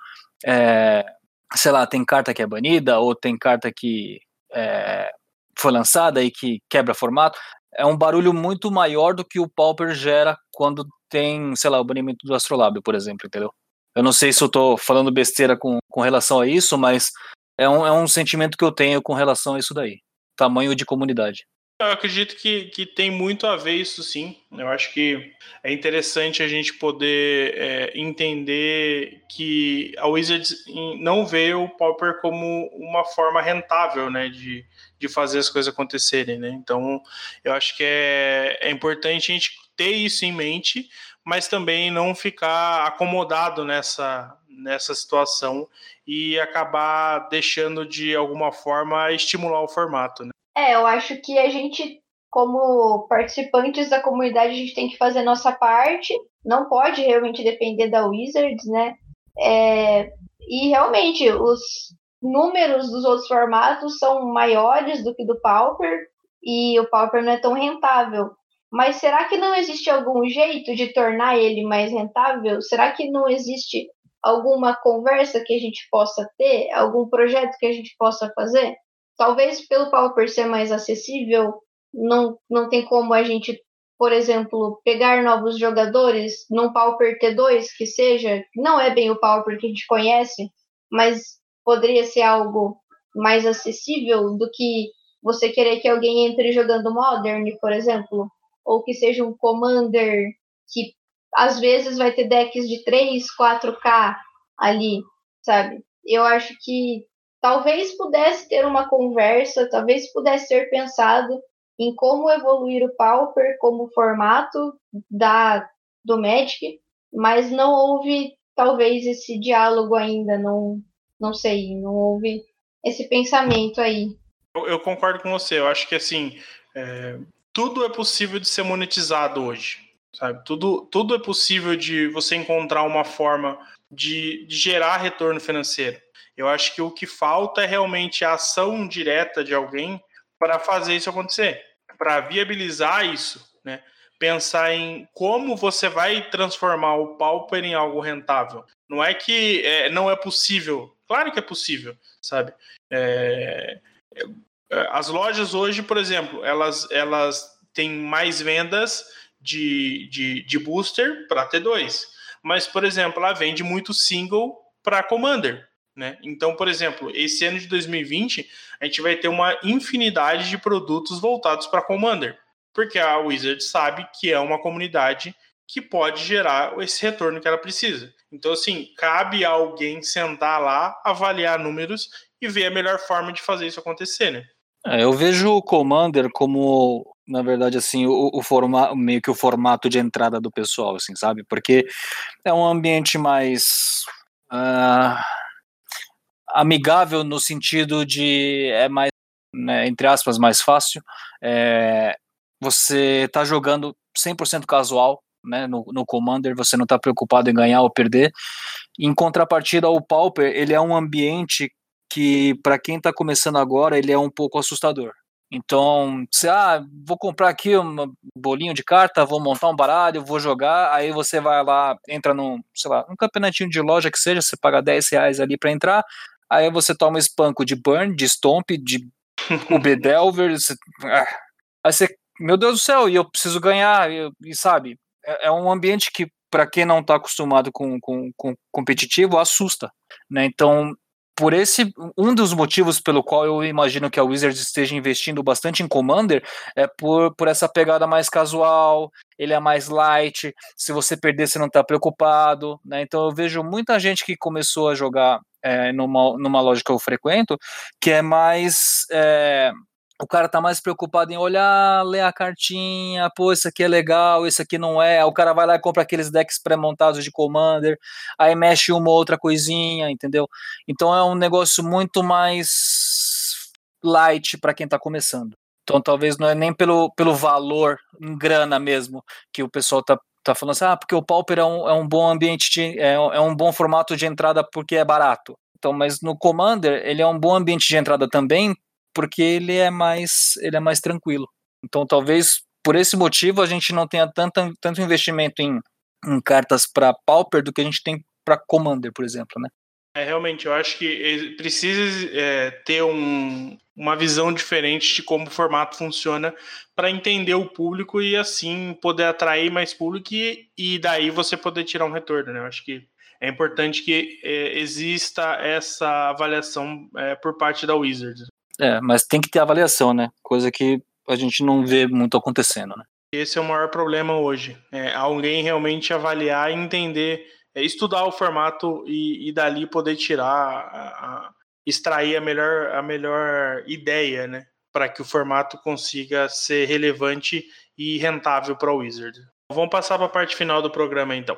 é, sei lá, tem carta que é banida ou tem carta que é, foi lançada e que quebra formato, é um barulho muito maior do que o Pauper gera quando tem, sei lá, o banimento do Astrolábio, por exemplo, entendeu? Eu não sei se eu tô falando besteira com, com relação a isso, mas é um, é um sentimento que eu tenho com relação a isso daí. Tamanho de comunidade.
Eu acredito que, que tem muito a ver isso sim. Eu acho que é interessante a gente poder é, entender que a Wizards não vê o Pauper como uma forma rentável né, de, de fazer as coisas acontecerem. Né? Então, eu acho que é, é importante a gente ter isso em mente, mas também não ficar acomodado nessa, nessa situação e acabar deixando de alguma forma estimular o formato. Né?
É, eu acho que a gente, como participantes da comunidade, a gente tem que fazer nossa parte. Não pode realmente depender da Wizards, né? É, e realmente, os números dos outros formatos são maiores do que do Pauper, e o Pauper não é tão rentável. Mas será que não existe algum jeito de tornar ele mais rentável? Será que não existe alguma conversa que a gente possa ter? Algum projeto que a gente possa fazer? Talvez pelo Pauper ser mais acessível, não, não tem como a gente, por exemplo, pegar novos jogadores num Pauper T2 que seja, não é bem o Pauper que a gente conhece, mas poderia ser algo mais acessível do que você querer que alguém entre jogando Modern, por exemplo, ou que seja um Commander que às vezes vai ter decks de 3, 4K ali, sabe? Eu acho que talvez pudesse ter uma conversa, talvez pudesse ser pensado em como evoluir o Pauper como formato da do Magic, mas não houve talvez esse diálogo ainda, não, não sei, não houve esse pensamento aí.
Eu, eu concordo com você, eu acho que assim, é, tudo é possível de ser monetizado hoje, sabe? Tudo, tudo é possível de você encontrar uma forma de, de gerar retorno financeiro. Eu acho que o que falta é realmente a ação direta de alguém para fazer isso acontecer, para viabilizar isso, né? Pensar em como você vai transformar o Pauper em algo rentável. Não é que é, não é possível, claro que é possível, sabe? É, é, as lojas hoje, por exemplo, elas, elas têm mais vendas de, de, de booster para T2. Mas, por exemplo, ela vende muito single para Commander. Né? Então, por exemplo, esse ano de 2020, a gente vai ter uma infinidade de produtos voltados para Commander, porque a Wizard sabe que é uma comunidade que pode gerar esse retorno que ela precisa. Então, assim, cabe a alguém sentar lá, avaliar números e ver a melhor forma de fazer isso acontecer, né?
É, eu vejo o Commander como, na verdade, assim, o, o formato, meio que o formato de entrada do pessoal, assim, sabe? Porque é um ambiente mais. Uh amigável no sentido de é mais, né, entre aspas, mais fácil. É, você está jogando 100% casual, né, no, no Commander, você não está preocupado em ganhar ou perder. Em contrapartida, o Pauper, ele é um ambiente que, para quem está começando agora, ele é um pouco assustador. Então, você, ah, vou comprar aqui um bolinho de carta, vou montar um baralho, vou jogar, aí você vai lá, entra num, sei lá, um campeonatinho de loja que seja, você paga 10 reais ali para entrar, Aí você toma espanco de Burn, de Stomp, de Ubedelver. Você, ah, aí você, meu Deus do céu, e eu preciso ganhar, e, e sabe? É, é, um ambiente que, para quem não está acostumado com, com, com competitivo, assusta. Né? Então, por esse um dos motivos pelo qual eu imagino que a Wizards esteja investindo bastante em Commander é por, por essa pegada mais casual, ele é mais light, se você perder você não está preocupado, né? Então eu vejo muita gente que começou a jogar é, numa, numa loja que eu frequento, que é mais é, o cara tá mais preocupado em olhar, ler a cartinha, pô, isso aqui é legal, isso aqui não é. O cara vai lá e compra aqueles decks pré-montados de Commander, aí mexe uma ou outra coisinha, entendeu? Então é um negócio muito mais light para quem tá começando. Então talvez não é nem pelo, pelo valor em grana mesmo que o pessoal tá, tá falando assim, ah, porque o Pauper é um, é um bom ambiente, de, é, é um bom formato de entrada porque é barato. Então, mas no Commander ele é um bom ambiente de entrada também porque ele é mais ele é mais tranquilo. Então talvez por esse motivo a gente não tenha tanto, tanto investimento em, em cartas para Pauper do que a gente tem para Commander, por exemplo, né?
É, realmente, eu acho que precisa é, ter um, uma visão diferente de como o formato funciona para entender o público e assim poder atrair mais público e, e daí você poder tirar um retorno, né? Eu acho que é importante que é, exista essa avaliação é, por parte da Wizards.
É, mas tem que ter avaliação, né? Coisa que a gente não vê muito acontecendo, né?
Esse é o maior problema hoje. É alguém realmente avaliar e entender, é, estudar o formato e, e dali poder tirar, a, a, extrair a melhor, a melhor ideia, né? Para que o formato consiga ser relevante e rentável para o Wizard. Vamos passar para a parte final do programa então.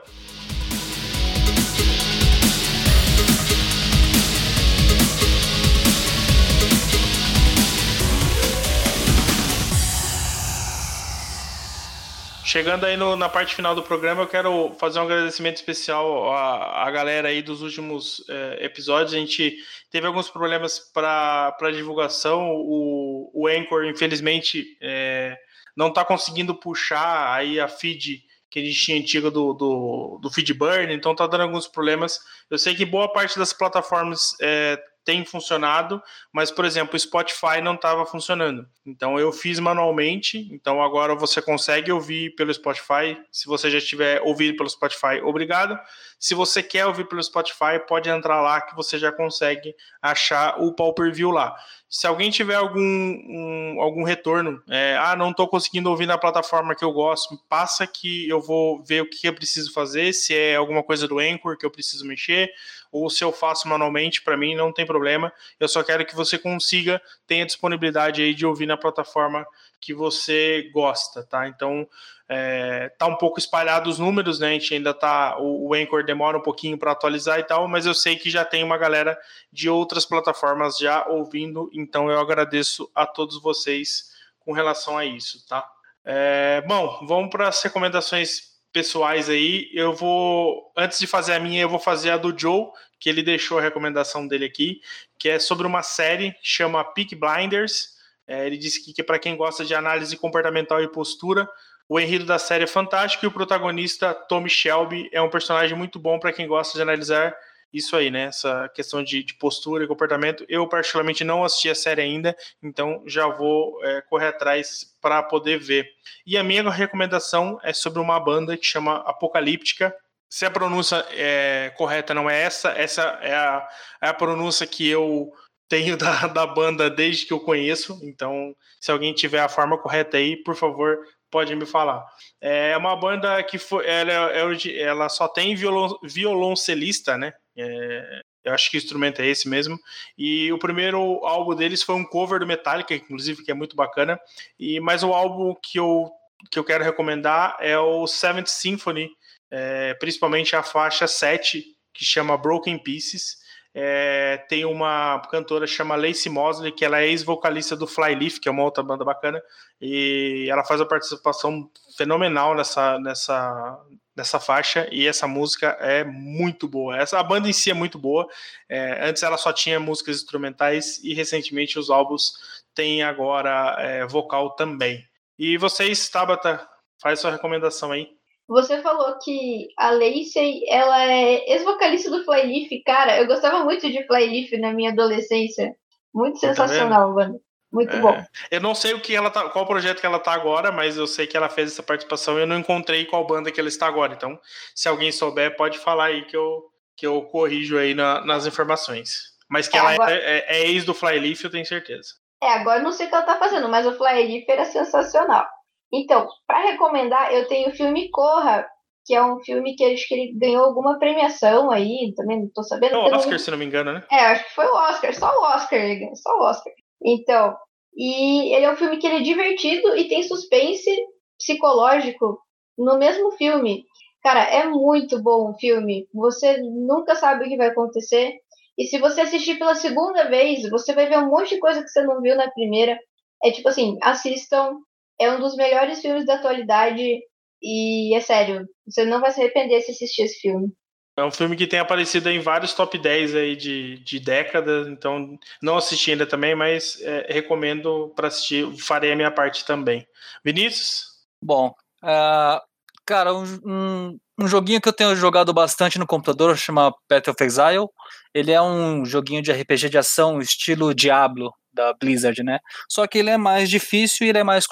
Chegando aí no, na parte final do programa, eu quero fazer um agradecimento especial à, à galera aí dos últimos é, episódios. A gente teve alguns problemas para divulgação. O, o Anchor, infelizmente, é, não está conseguindo puxar aí a feed que a gente tinha antiga do, do, do Feedburn, então está dando alguns problemas. Eu sei que boa parte das plataformas é, tem funcionado, mas, por exemplo, o Spotify não estava funcionando. Então eu fiz manualmente, então agora você consegue ouvir pelo Spotify. Se você já estiver ouvindo pelo Spotify, obrigado. Se você quer ouvir pelo Spotify, pode entrar lá que você já consegue achar o pau view lá. Se alguém tiver algum, um, algum retorno, é, ah, não estou conseguindo ouvir na plataforma que eu gosto, passa que eu vou ver o que eu preciso fazer, se é alguma coisa do Anchor que eu preciso mexer, ou se eu faço manualmente, para mim não tem problema. Eu só quero que você consiga, tenha disponibilidade aí de ouvir na plataforma que você gosta, tá? Então, é, tá um pouco espalhado os números, né? A gente ainda tá. O, o Anchor demora um pouquinho para atualizar e tal, mas eu sei que já tem uma galera de outras plataformas já ouvindo, então eu agradeço a todos vocês com relação a isso, tá? É, bom, vamos para as recomendações pessoais aí. Eu vou, antes de fazer a minha, eu vou fazer a do Joe, que ele deixou a recomendação dele aqui, que é sobre uma série chama Peak Blinders. É, ele disse que, que para quem gosta de análise comportamental e postura, o enredo da série é fantástico e o protagonista, Tommy Shelby, é um personagem muito bom para quem gosta de analisar isso aí, né? Essa questão de, de, postura e comportamento. Eu, particularmente, não assisti a série ainda, então já vou é, correr atrás para poder ver. E a minha recomendação é sobre uma banda que chama Apocalíptica. Se a pronúncia é, correta não é essa, essa é a, é a pronúncia que eu tenho da, da banda desde que eu conheço. Então, se alguém tiver a forma correta aí, por favor, pode me falar. É uma banda que foi, ela, é ela só tem violon, violoncelista, né? É, eu acho que o instrumento é esse mesmo. E o primeiro álbum deles foi um cover do Metallica, inclusive, que é muito bacana. E mas o álbum que eu, que eu quero recomendar é o Seventh Symphony, é, principalmente a faixa 7, que chama Broken Pieces. É, tem uma cantora chama Lacey Mosley, que ela é ex-vocalista do Flyleaf, que é uma outra banda bacana, e ela faz uma participação fenomenal nessa, nessa, nessa faixa, e essa música é muito boa. Essa, a banda em si é muito boa. É, antes ela só tinha músicas instrumentais, e recentemente os álbuns têm agora é, vocal também. E vocês, Tabata, faz sua recomendação aí.
Você falou que a Lacey, ela é ex-vocalista do Flyleaf. Cara, eu gostava muito de Flyleaf na minha adolescência. Muito tá sensacional, mano. Muito é. bom.
Eu não sei o que ela tá, qual projeto que ela tá agora, mas eu sei que ela fez essa participação e eu não encontrei qual banda que ela está agora. Então, se alguém souber, pode falar aí que eu, que eu corrijo aí na, nas informações. Mas que é, ela é, agora... é, é, ex do Flyleaf, eu tenho certeza.
É, agora eu não sei o que ela tá fazendo, mas o Flyleaf era sensacional. Então, para recomendar, eu tenho o filme Corra, que é um filme que acho que ele ganhou alguma premiação aí, também não tô sabendo.
É o Oscar, não... se não me engano, né?
É, acho que foi o Oscar, só o Oscar, só o Oscar. Então, e ele é um filme que ele é divertido e tem suspense psicológico no mesmo filme. Cara, é muito bom o filme. Você nunca sabe o que vai acontecer. E se você assistir pela segunda vez, você vai ver um monte de coisa que você não viu na primeira. É tipo assim, assistam, é um dos melhores filmes da atualidade e é sério, você não vai se arrepender se assistir esse filme.
É um filme que tem aparecido em vários top 10 aí de, de décadas, então não assisti ainda também, mas é, recomendo para assistir, farei a minha parte também. Vinícius?
Bom, uh, cara, um, um, joguinho que eu tenho jogado bastante no computador chama Path of Exile. Ele é um joguinho de RPG de ação estilo Diablo da Blizzard, né? Só que ele é mais difícil e ele é mais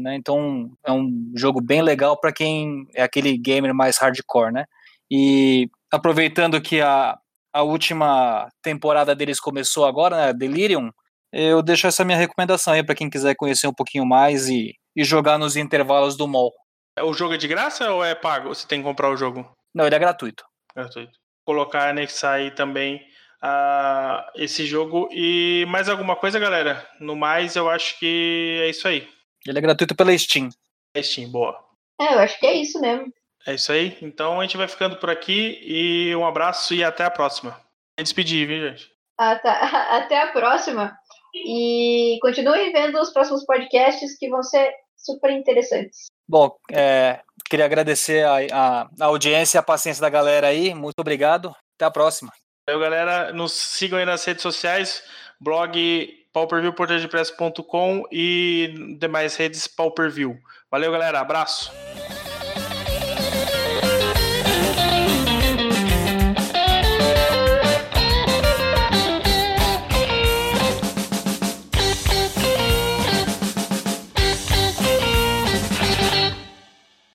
né? Então é um jogo bem legal para quem é aquele gamer mais hardcore, né? E aproveitando que a, a última temporada deles começou agora, né, Delirium, eu deixo essa minha recomendação aí para quem quiser conhecer um pouquinho mais e, e jogar nos intervalos do mall.
O jogo é de graça ou é pago? Você tem que comprar o jogo?
Não, ele é gratuito.
Gratuito. Colocar, anexar aí também uh, esse jogo. E mais alguma coisa, galera? No mais, eu acho que é isso aí.
Ele é gratuito pela Steam.
É Steam, boa.
É, eu acho que é isso mesmo.
É isso aí. Então a gente vai ficando por aqui e um abraço e até a próxima. É despedir, viu, gente?
Ah, tá. Até a próxima. E continuem vendo os próximos podcasts que vão ser super interessantes.
Bom, é, queria agradecer a, a, a, audiência e a paciência da galera aí. Muito obrigado. Até a próxima.
Valeu, galera. Nos sigam aí nas redes sociais. Blog pauperviewportagem.com e demais redes pauperview. Valeu, galera. Abraço.